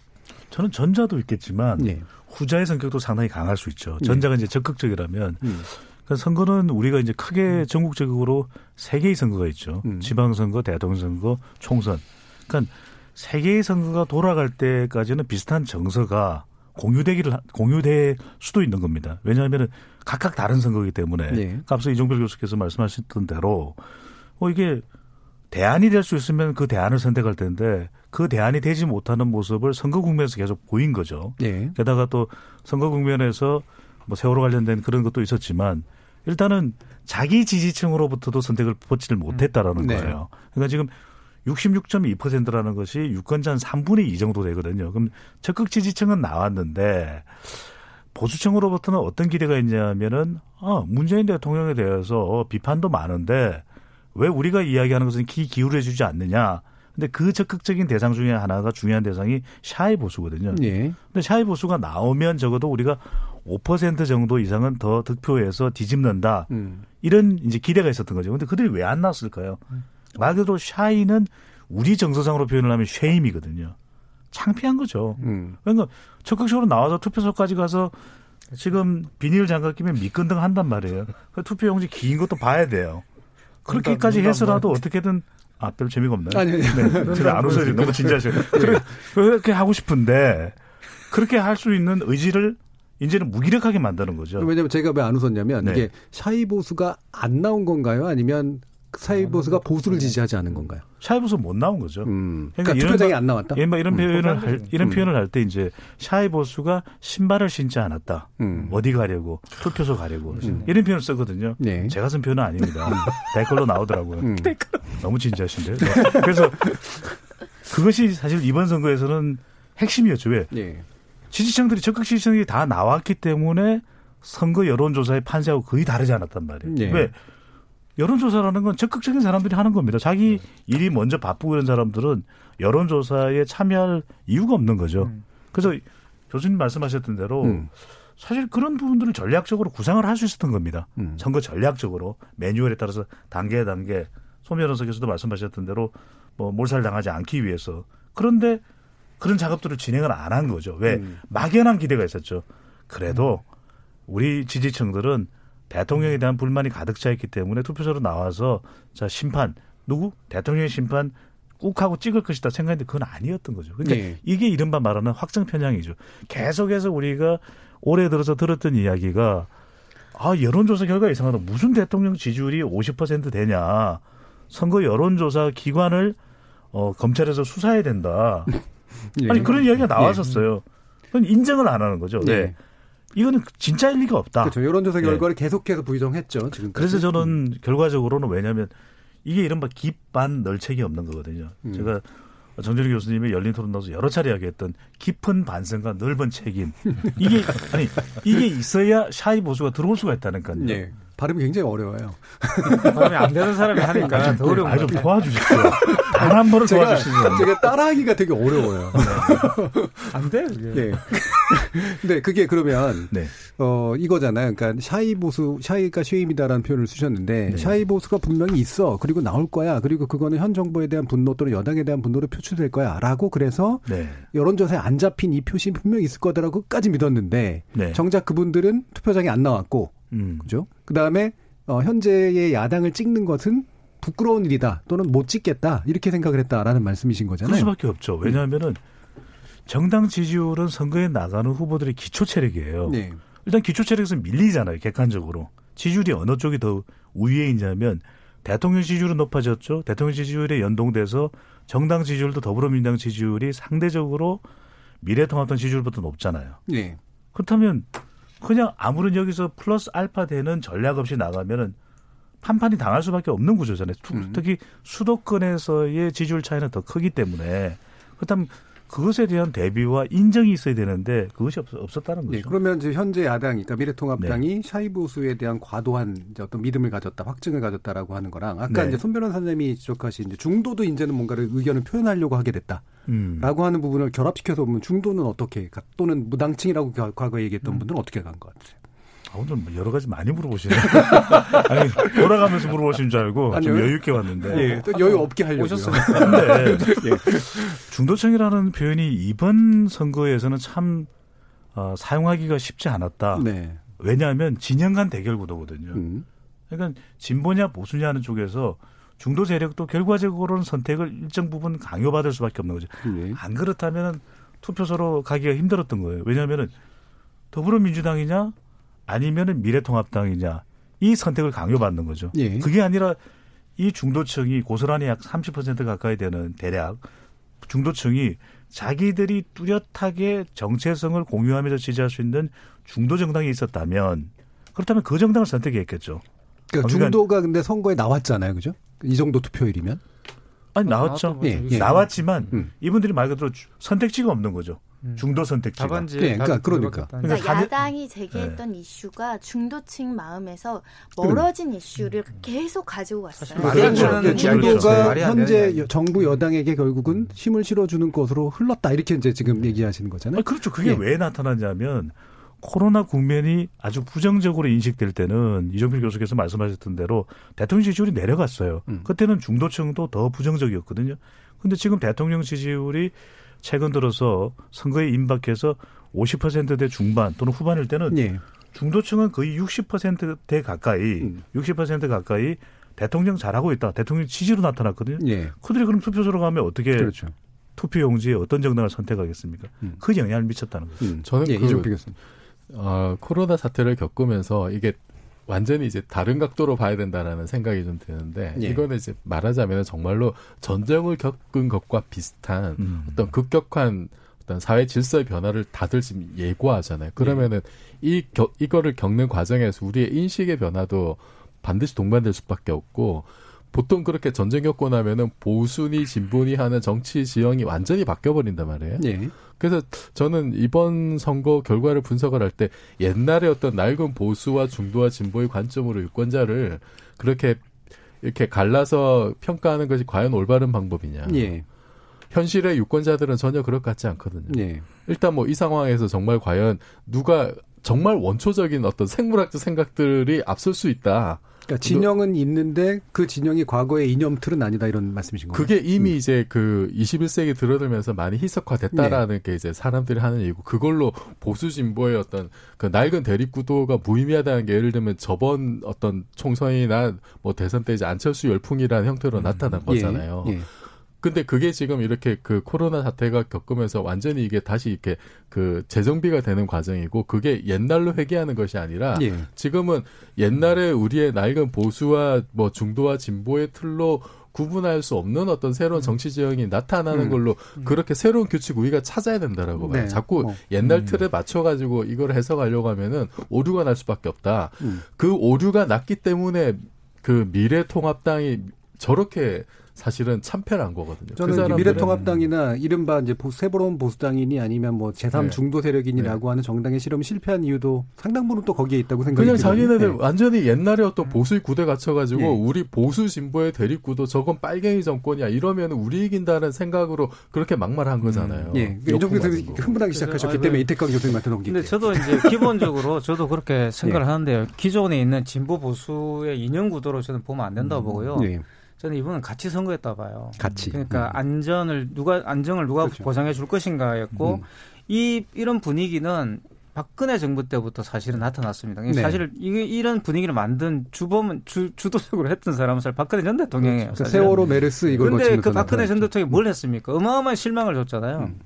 저는 전자도 있겠지만 네. 후자의 성격도 상당히 강할 수 있죠. 전자가 네. 이제 적극적이라면 음. 그 선거는 우리가 이제 크게 음. 전국적으로 세 개의 선거가 있죠. 음. 지방선거, 대통령선거, 총선. 그러니까 세 개의 선거가 돌아갈 때까지는 비슷한 정서가 공유되기를 공유될 수도 있는 겁니다. 왜냐하면 각각 다른 선거이기 때문에 네. 앞서 이종별 교수께서 말씀하셨던 대로 뭐 이게 대안이 될 수 있으면 그 대안을 선택할 텐데 그 대안이 되지 못하는 모습을 선거 국면에서 계속 보인 거죠. 네. 게다가 또 선거 국면에서 뭐 세월호 관련된 그런 것도 있었지만 일단은 자기 지지층으로부터도 선택을 받지를 못했다라는 음. 네. 거예요. 그러니까 지금 66.2%라는 것이 유권자 한 3분의 2 정도 되거든요. 그럼 적극 지지층은 나왔는데 보수층으로부터는 어떤 기대가 있냐면은 아, 문재인 대통령에 대해서 비판도 많은데 왜 우리가 이야기하는 것은 귀 기울여 주지 않느냐. 근데 그 적극적인 대상 중에 하나가 중요한 대상이 샤이 보수거든요. 예. 근데 샤이 보수가 나오면 적어도 우리가 5% 정도 이상은 더 득표해서 뒤집는다. 음. 이런 이제 기대가 있었던 거죠. 근데 그들이 왜 안 나왔을까요? 음. 말 그대로 샤이는 우리 정서상으로 표현을 하면 쉐임이거든요. 창피한 거죠. 음. 그러니까 적극적으로 나와서 투표소까지 가서 지금 비닐 장갑 끼면 미끈등 한단 말이에요. 그 투표용지 긴 것도 봐야 돼요. 그렇게까지 해서라도 어떻게든 아, 별로 재미가 없나요? 아니, 아니. 네. 제가 안 웃어요. 너무 진지하셔요. *laughs* 그래, 그렇게 하고 싶은데, 그렇게 할 수 있는 의지를 이제는 무기력하게 만드는 거죠. 왜냐면 제가 왜 안 웃었냐면, 네. 이게 shy 보수가 안 나온 건가요? 아니면 shy 보수가 보수를 지지하지 않은 건가요? shy 보수 못 나온 거죠. 음. 그러니까, 그러니까 투표장이 안 나왔다. 예, 뭐 이런 음. 표현을 할, 이런 음. 표현을 할 때 이제 shy 보수가 신발을 신지 않았다. 음. 어디 가려고 투표소 가려고 음. 이런 표현을 쓰거든요. 네. 제가 쓴 표현은 아닙니다. 댓글로 나오더라고요. 음. 너무 진지하신데요. 네. 그래서 그것이 사실 이번 선거에서는 핵심이었죠. 왜? 네. 지지층들이 적극 지지층이 다 나왔기 때문에 선거 여론조사의 판세하고 거의 다르지 않았단 말이에요. 네. 왜? 여론조사라는 건 적극적인 사람들이 하는 겁니다. 자기 네. 일이 먼저 바쁘고 이런 사람들은 여론조사에 참여할 이유가 없는 거죠. 음. 그래서 교수님 말씀하셨던 대로 음. 사실 그런 부분들을 전략적으로 구상을 할 수 있었던 겁니다. 음. 선거 전략적으로 매뉴얼에 따라서 단계 단계 소면원석 교수도 말씀하셨던 대로 뭐 몰살 당하지 않기 위해서 그런데 그런 작업들을 진행을 안 한 거죠. 왜 음. 막연한 기대가 있었죠. 그래도 음. 우리 지지층들은 대통령에 대한 불만이 가득 차 있기 때문에 투표소로 나와서 자 심판 누구 대통령의 심판 꾹 하고 찍을 것이다 생각했는데 그건 아니었던 거죠. 그러니까 네. 이게 이른바 말하는 확정 편향이죠. 계속해서 우리가 올해 들어서 들었던 이야기가 아 여론조사 결과 이상하다. 무슨 대통령 지지율이 50% 되냐. 선거 여론조사 기관을 어, 검찰에서 수사해야 된다. 네. *laughs* 아니 그런 이야기가 나왔었어요. 그건 인정을 안 하는 거죠. 네. 네. 이거는 진짜일 리가 없다. 그렇죠. 여론조사 네. 결과를 네. 계속해서 부정했죠. 지금 그래서 저는 음. 결과적으로는 왜냐하면 이게 이른바 깊반 널책이 없는 거거든요. 음. 제가 정준희 교수님의 열린 토론 나와서 여러 차례 이야기했던 깊은 반성과 넓은 책임 이게 아니 이게 있어야 shy 보수가 들어올 수가 있다니까요. 네. 발음이 굉장히 어려워요. *laughs* 발음이 안 되는 사람이 하니까 더 어려운 좀 도와주십시오. 단 한 번을 도와주시면. 제가 따라하기가 되게 어려워요. 네. *laughs* 안 돼, 그게. 네. 근데 그게 그러면, 네. 어, 이거잖아요. 그러니까 shy 보수, shy가 shame이다라는 표현을 쓰셨는데, 네. shy 보수가 분명히 있어. 그리고 나올 거야. 그리고 그거는 현 정부에 대한 분노 또는 여당에 대한 분노로 표출될 거야. 라고 그래서 네. 여론조사에 안 잡힌 이 표시 분명히 있을 거다라고 끝까지 믿었는데, 네. 정작 그분들은 투표장에 안 나왔고, 음. 그죠? 그 다음에 어, 현재의 야당을 찍는 것은 부끄러운 일이다 또는 못 찍겠다 이렇게 생각을 했다라는 말씀이신 거잖아요. 그럴 수밖에 없죠. 왜냐하면은 정당 지지율은 선거에 나가는 후보들의 기초 체력이에요. 네. 일단 기초 체력에서 밀리잖아요. 객관적으로 지지율이 어느 쪽이 더 우위에 있냐면 대통령 지지율은 높아졌죠. 대통령 지지율에 연동돼서 정당 지지율도 더불어민주당 지지율이 상대적으로 미래통합당 지지율보다 높잖아요. 네. 그렇다면 그냥 아무런 여기서 플러스 알파 되는 전략 없이 나가면은 판판이 당할 수밖에 없는 구조잖아요. 음. 특히 수도권에서의 지지율 차이는 더 크기 때문에 그렇다면 그것에 대한 대비와 인정이 있어야 되는데 그것이 없, 없었다는 거죠. 네, 그러면 이제 현재 야당이 그러니까 미래통합당이 네. 샤이보수에 대한 과도한 어떤 믿음을 가졌다, 확증을 가졌다라고 하는 거랑 아까 네. 이제 손 변호사님이 지적하신 이제 중도도 이제는 뭔가를 의견을 표현하려고 하게 됐다. 음. 라고 하는 부분을 결합시켜서 보면 중도는 어떻게 또는 무당층이라고 과거에 얘기했던 음. 분들은 어떻게 간 것 같으세요? 아, 오늘 뭐 여러 가지 많이 물어보시네. *laughs* 아니, 돌아가면서 물어보신 줄 알고 아니, 좀 여유 있게 왔는데. 예, 또 여유 없게 하려고 오셨으니까. 근데 *laughs* 예. 중도층이라는 표현이 이번 선거에서는 참 어, 사용하기가 쉽지 않았다. 네. 왜냐하면 진영 간 대결 구도거든요. 음. 그러니까 진보냐 보수냐 하는 쪽에서 중도 세력도 결과적으로는 선택을 일정 부분 강요받을 수밖에 없는 거죠. 네. 안 그렇다면 투표소로 가기가 힘들었던 거예요. 왜냐하면은 더불어민주당이냐 아니면은 미래통합당이냐 이 선택을 강요받는 거죠. 예. 그게 아니라 이 중도층이 고스란히 약 30% 가까이 되는 대략 중도층이 자기들이 뚜렷하게 정체성을 공유하면서 지지할 수 있는 중도 정당이 있었다면 그렇다면 그 정당을 선택했겠죠. 그러니까 중도가 근데 선거에 나왔잖아요, 그죠? 이 정도 투표율이면 아니 나왔죠. 예, 예. 나왔지만 음. 이분들이 말 그대로 선택지가 없는 거죠. 음. 중도 선택지가. 답안지, 네, 그러니까 그러니까. 그러니까, 그러니까 야당이 제기했던 네. 이슈가 중도층 마음에서 멀어진 음. 이슈를 계속 가지고 왔어요. 그렇죠. 네. 중도가 현재 정부 여당에게 결국은 힘을 실어주는 것으로 흘렀다 이렇게 이제 지금 얘기하시는 거잖아요. 아, 그렇죠. 그게 예. 왜 나타나냐면 코로나 국면이 아주 부정적으로 인식될 때는 이정필 교수께서 말씀하셨던 대로 대통령 지지율이 내려갔어요. 음. 그때는 중도층도 더 부정적이었거든요. 근데 지금 대통령 지지율이 최근 들어서 선거에 임박해서 50%대 중반 또는 후반일 때는 예. 중도층은 거의 60%대 가까이 음. 60% 가까이 대통령 잘하고 있다. 대통령 지지로 나타났거든요. 예. 그들이 그럼 투표소로 가면 어떻게 그렇죠. 투표 용지에 어떤 정당을 선택하겠습니까? 음. 그 영향을 미쳤다는 거죠. 음. 저는 예, 그, 어, 코로나 사태를 겪으면서 이게 완전히 이제 다른 각도로 봐야 된다라는 생각이 좀 드는데 예. 이거는 이제 말하자면 정말로 전쟁을 겪은 것과 비슷한 음. 어떤 급격한 어떤 사회 질서의 변화를 다들 지금 예고하잖아요. 그러면은 예. 이 겨, 이거를 겪는 과정에서 우리의 인식의 변화도 반드시 동반될 수밖에 없고 보통 그렇게 전쟁 겪고 나면은 보수니 진보니 하는 정치 지형이 완전히 바뀌어 버린단 말이에요. 예. 그래서 저는 이번 선거 결과를 분석을 할 때 옛날에 어떤 낡은 보수와 중도와 진보의 관점으로 유권자를 그렇게 이렇게 갈라서 평가하는 것이 과연 올바른 방법이냐. 예. 현실의 유권자들은 전혀 그럴 것 같지 않거든요. 예. 일단 뭐 이 상황에서 정말 과연 누가 정말 원초적인 어떤 생물학적 생각들이 앞설 수 있다. 그러니까 진영은 있는데 그 진영이 과거의 이념틀은 아니다 이런 말씀이신 거예요. 그게 이미 음. 이제 그 21세기 들어들면서 많이 희석화됐다라는 네. 게 이제 사람들이 하는 얘기고 그걸로 보수 진보의 어떤 그 낡은 대립 구도가 무의미하다는 게 예를 들면 저번 어떤 총선이나 뭐 대선 때 이제 안철수 열풍이라는 형태로 음. 나타난 거잖아요. 예. 예. 근데 그게 지금 이렇게 그 코로나 사태가 겪으면서 완전히 이게 다시 이렇게 그 재정비가 되는 과정이고 그게 옛날로 회귀하는 것이 아니라 예. 지금은 옛날에 우리의 낡은 보수와 뭐 중도와 진보의 틀로 구분할 수 없는 어떤 새로운 정치 지형이 나타나는 음. 걸로 음. 그렇게 새로운 규칙 우리가 찾아야 된다라고 봐요. 네. 자꾸 어. 옛날 음. 틀에 맞춰 가지고 이걸 해석하려고 하면은 오류가 날 수밖에 없다. 음. 그 오류가 났기 때문에 그 미래통합당이 저렇게 사실은 참패한 거거든요. 저는 그 미래통합당이나 이른바 이제 새로운 보수당이니 아니면 뭐 제3 네. 중도 세력인이라고 네. 하는 정당의 실험 실패한 이유도 상당 부분 또 거기에 있다고 생각이 그냥 자기네들 네. 완전히 옛날에 어떤 보수의 구대 갇혀가지고 네. 우리 보수 진보의 대립 구도 저건 빨갱이 정권이야 이러면 우리 이긴다는 생각으로 그렇게 막말한 거잖아요. 음. 예. 이종필 선생님 흥분하기 시작하셨기 때문에 이태광 교수님한테 넘길게요. 근데 저도 이제 기본적으로 저도 그렇게 생각을 *laughs* 예. 하는데요. 기존에 있는 진보 보수의 인형 구도로 저는 보면 안 된다고 음. 보고요. 예. 저는 이분은 가치 선거였다 봐요. 가치. 그러니까 음. 안전을 누가 안정을 누가 그렇죠. 보장해 줄 것인가였고 음. 이 이런 분위기는 박근혜 정부 때부터 사실은 나타났습니다. 네. 사실 이, 이런 분위기를 만든 주범은 주, 주도적으로 했던 사람은 사실 박근혜 전 대통령이에요. 그렇죠. 세월호 메르스 이걸 그런데 그 박근혜 전 대통령이 뭘 했습니까? 어마어마한 실망을 줬잖아요. 음.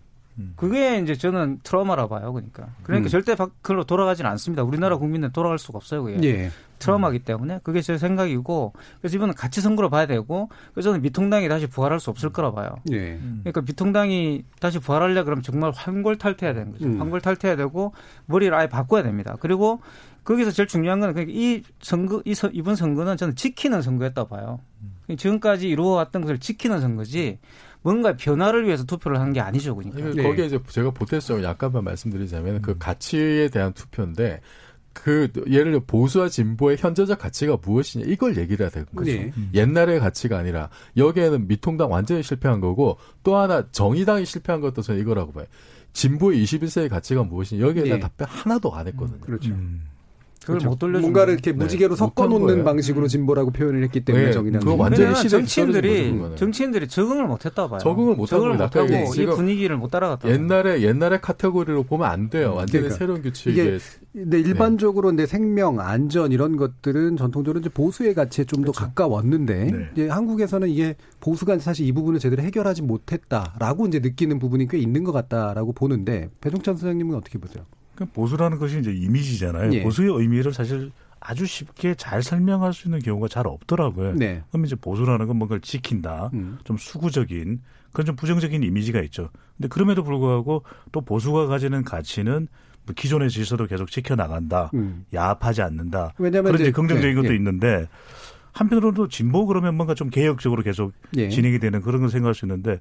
음. 그게 이제 저는 트라우마라 봐요, 그러니까. 그러니까 음. 절대 밖으로 돌아가지는 않습니다. 우리나라 국민은 돌아갈 수가 없어요, 그게. 예. 트라우마기 때문에 그게 제 생각이고 그래서 이번은 같이 선거로 봐야 되고 그래서 저는 미통당이 다시 부활할 수 없을 거라 봐요. 예. 그러니까 미통당이 다시 부활하려 그러면 정말 환골 탈퇴해야 되는 거죠. 음. 환골 탈퇴해야 되고 머리를 아예 바꿔야 됩니다. 그리고 거기서 제일 중요한 거는 그러니까 이 선거 이 서, 이번 선거는 저는 지키는 선거였다 봐요. 음. 지금까지 이루어왔던 것을 지키는 선거지. 뭔가 변화를 위해서 투표를 한 게 아니죠, 그러니까. 네. 거기에 이제 제가 보태서 약간만 말씀드리자면 그 음. 그 가치에 대한 투표인데 그 예를 들어 보수와 진보의 현재적 가치가 무엇이냐 이걸 얘기를 해야 되는 거죠. 네. 음. 옛날의 가치가 아니라 여기에는 미통당 완전히 실패한 거고 또 하나 정의당이 실패한 것도 저는 이거라고 봐요. 진보의 21세기 가치가 무엇이냐 여기에 대한 네. 답변 하나도 안 했거든요. 음, 그렇죠. 음. 그걸 그렇죠. 못 돌려 뭔가를 이렇게 네. 무지개로 섞어 놓는 방식으로 진보라고 표현을 했기 때문에 네. 정의당 그거 완전히 정치인들이 정치인들이 적응을 못 했다 봐요. 적응을 못 적응을 못 하고 이 분위기를 못 따라갔다. 옛날에 옛날에 카테고리로 보면 안 돼요. 완전히 그러니까. 새로운 규칙이 이게 근데 일반적으로 네. 생명, 안전 이런 것들은 전통적으로 이제 보수의 가치에 좀더 그렇죠. 가까웠는데 네. 이제 한국에서는 이게 보수가 사실 이 부분을 제대로 해결하지 못했다라고 이제 느끼는 부분이 꽤 있는 것 같다라고 보는데 배종찬 소장님은 어떻게 보세요? 그 보수라는 것이 이제 이미지잖아요. 예. 보수의 의미를 사실 아주 쉽게 잘 설명할 수 있는 경우가 잘 없더라고요. 네. 그럼 이제 보수라는 건 뭔가를 지킨다, 음. 좀 수구적인 그런 좀 부정적인 이미지가 있죠. 근데 그럼에도 불구하고 또 보수가 가지는 가치는 뭐 기존의 질서도 계속 지켜 나간다, 음. 야합하지 않는다. 그런 이제 긍정적인 네, 것도 예. 있는데 한편으로도 진보 그러면 뭔가 좀 개혁적으로 계속 예. 진행이 되는 그런 걸 생각할 수 있는데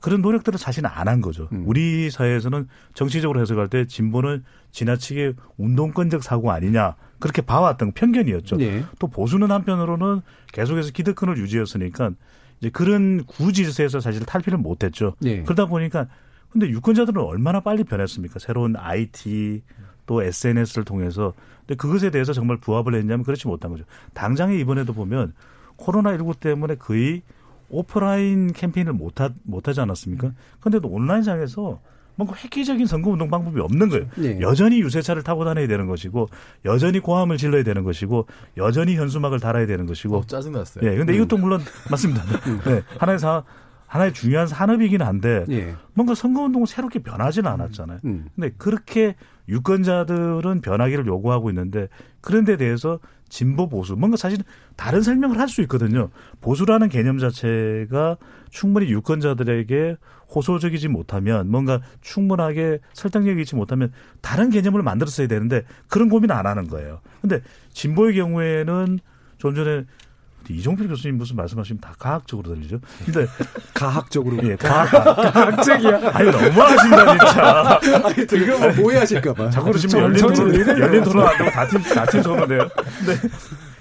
그런 노력들을 사실은 안 한 거죠. 음. 우리 사회에서는 정치적으로 해석할 때 진보는 지나치게 운동권적 사고 아니냐 그렇게 봐왔던 편견이었죠. 네. 또 보수는 한편으로는 계속해서 기득권을 유지했으니까 이제 그런 구질서에서 사실 탈피를 못했죠. 네. 그러다 보니까 근데 유권자들은 얼마나 빨리 변했습니까? 새로운 IT 또 SNS를 통해서 근데 그것에 대해서 정말 부합을 했냐면 그렇지 못한 거죠. 당장에 이번에도 보면 코로나 19 때문에 거의 오프라인 캠페인을 못 하, 못 하지 않았습니까? 그런데도 온라인상에서 뭔가 획기적인 선거 운동 방법이 없는 거예요. 네. 여전히 유세차를 타고 다녀야 되는 것이고, 여전히 고함을 질러야 되는 것이고, 여전히 현수막을 달아야 되는 것이고. 어, 짜증났어요. 예, 근데 음. 이것도 물론 *laughs* 맞습니다. 음. 네, 하나의 사, 하나의 중요한 산업이긴 한데, 예. 뭔가 선거 운동은 새롭게 변하지는 않았잖아요. 음. 근데 그렇게 유권자들은 변하기를 요구하고 있는데, 그런 데 대해서 진보 보수 뭔가 사실 다른 설명을 할 수 있거든요. 보수라는 개념 자체가 충분히 유권자들에게 호소적이지 못하면 뭔가 충분하게 설득력이 있지 못하면 다른 개념을 만들었어야 되는데 그런 고민 안 하는 거예요. 근데 진보의 경우에는 좀 전에 이종필 교수님 무슨 말씀하시면 다 과학적으로 들리죠. 근데 *laughs* 과학적으로 예, 과학 과학적이야. 아니 너무 하신다 진짜. *laughs* 아니 지금 뭐 오해하실까봐. 자꾸 그러시면 열린 토론 열린 토론 안 되고 다팀 다팀 토론돼요. 근데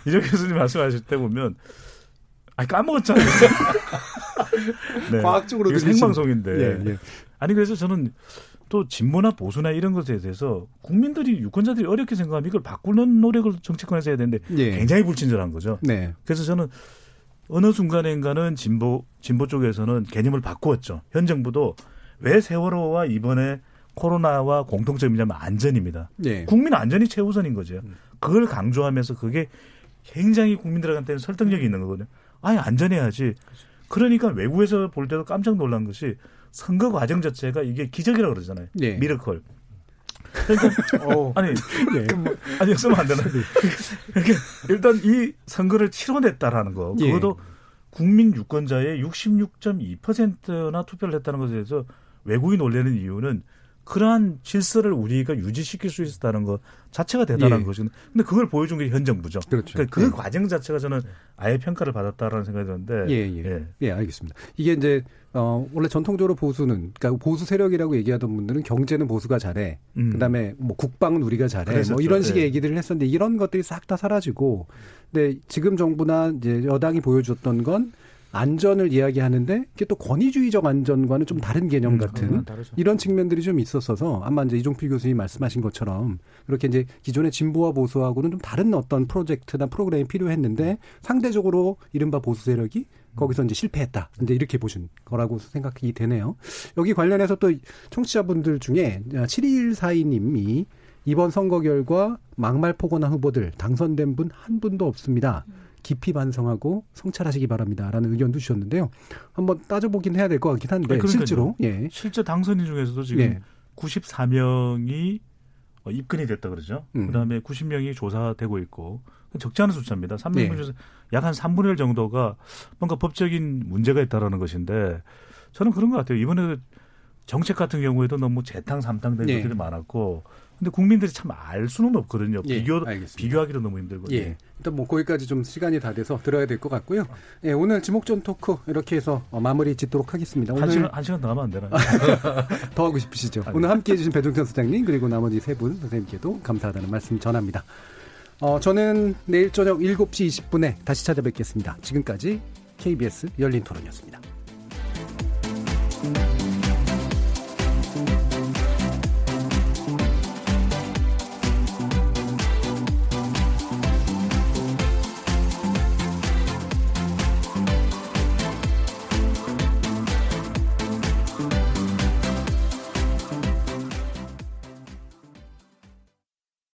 이종 교수님 말씀하실 때 보면 아 까먹었잖아요. *laughs* 네. 과학적으로 이게 생방송인데. 예, 예. 아니 그래서 저는 또 진보나 보수나 이런 것에 대해서 국민들이 유권자들이 어렵게 생각하면 이걸 바꾸는 노력을 정치권에서 해야 되는데 예. 굉장히 불친절한 거죠. 네. 그래서 저는 어느 순간인가는 진보 진보 쪽에서는 개념을 바꾸었죠. 현 정부도 왜 세월호와 이번에 코로나와 공통점이냐면 안전입니다. 네. 국민 안전이 최우선인 거죠. 음. 그걸 강조하면서 그게 굉장히 국민들한테는 설득력이 있는 거거든요. 아예 안전해야지. 그러니까 외국에서 볼 때도 깜짝 놀란 것이 선거 과정 자체가 이게 기적이라고 그러잖아요. 네. 미러컬. 그러니까 *laughs* 어. 아니 *laughs* 네. 뭐, 아니 쓰면 안 되나? 그러니까 일단 이 선거를 치러냈다라는 거 예. 그것도 예. 국민 유권자의 66.2%나 투표를 했다는 것에 대해서 외국인 놀래는 이유는 그러한 질서를 우리가 유지시킬 수 있었다는 것 자체가 대단한 예. 것이거든요. 근데 그걸 보여준 게 현 정부죠. 그렇죠. 그러니까 그 예. 과정 자체가 저는 아예 평가를 받았다라는 생각이 드는데. 예, 예. 예, 예 알겠습니다. 이게 이제 어, 원래 전통적으로 보수는, 그러니까 보수 세력이라고 얘기하던 분들은 경제는 보수가 잘해. 음. 그 다음에 뭐 국방은 우리가 잘해. 뭐 그랬었죠. 뭐 이런 식의 예. 얘기들을 했었는데 이런 것들이 싹 다 사라지고. 근데 지금 정부나 이제 여당이 보여줬던 건 안전을 이야기하는데 이게 또 권위주의적 안전과는 좀 다른 개념 음, 같은 음, 이런 측면들이 좀 있었어서 아마 이제 이종필 교수님 말씀하신 것처럼 그렇게 이제 기존의 진보와 보수하고는 좀 다른 어떤 프로젝트나 프로그램이 필요했는데 상대적으로 이른바 보수 세력이 거기서 이제 실패했다. 이제 이렇게 보신 거라고 생각이 되네요. 여기 관련해서 또 청취자분들 중에 7214님이 이번 선거 결과 막말 포고나 후보들 당선된 분 한 분도 없습니다. 깊이 반성하고 성찰하시기 바랍니다라는 의견도 주셨는데요. 한번 따져보긴 해야 될 것 같긴 한데 아니, 실제로 예. 실제 당선인 중에서도 지금 예. 94명이 입건이 됐다 그러죠. 음. 그다음에 90명이 조사되고 있고 적지 않은 숫자입니다. 300명 중에서 예. 약한 3분의 1 정도가 뭔가 법적인 문제가 있다라는 것인데 저는 그런 것 같아요. 이번에 정책 같은 경우에도 너무 재탕 삼탕 된 예. 것들이 많았고 근데 국민들이 참 알 수는 없거든요. 예, 비교 알겠습니다. 비교하기도 너무 힘들거든요. 예. 일단 뭐 거기까지 좀 시간이 다 돼서 들어야 될 것 같고요. 예, 오늘 지목전 토크 이렇게 해서 어, 마무리 짓도록 하겠습니다. 오늘 한 시간 한 시간 더 하면 안 되나요? *laughs* 더 하고 싶으시죠? 아니. 오늘 함께해 주신 배종찬 소장님 그리고 나머지 세 분 선생님께도 감사하다는 말씀 전합니다. 어, 저는 내일 저녁 7시 20분에 다시 찾아뵙겠습니다. 지금까지 KBS 열린 토론이었습니다.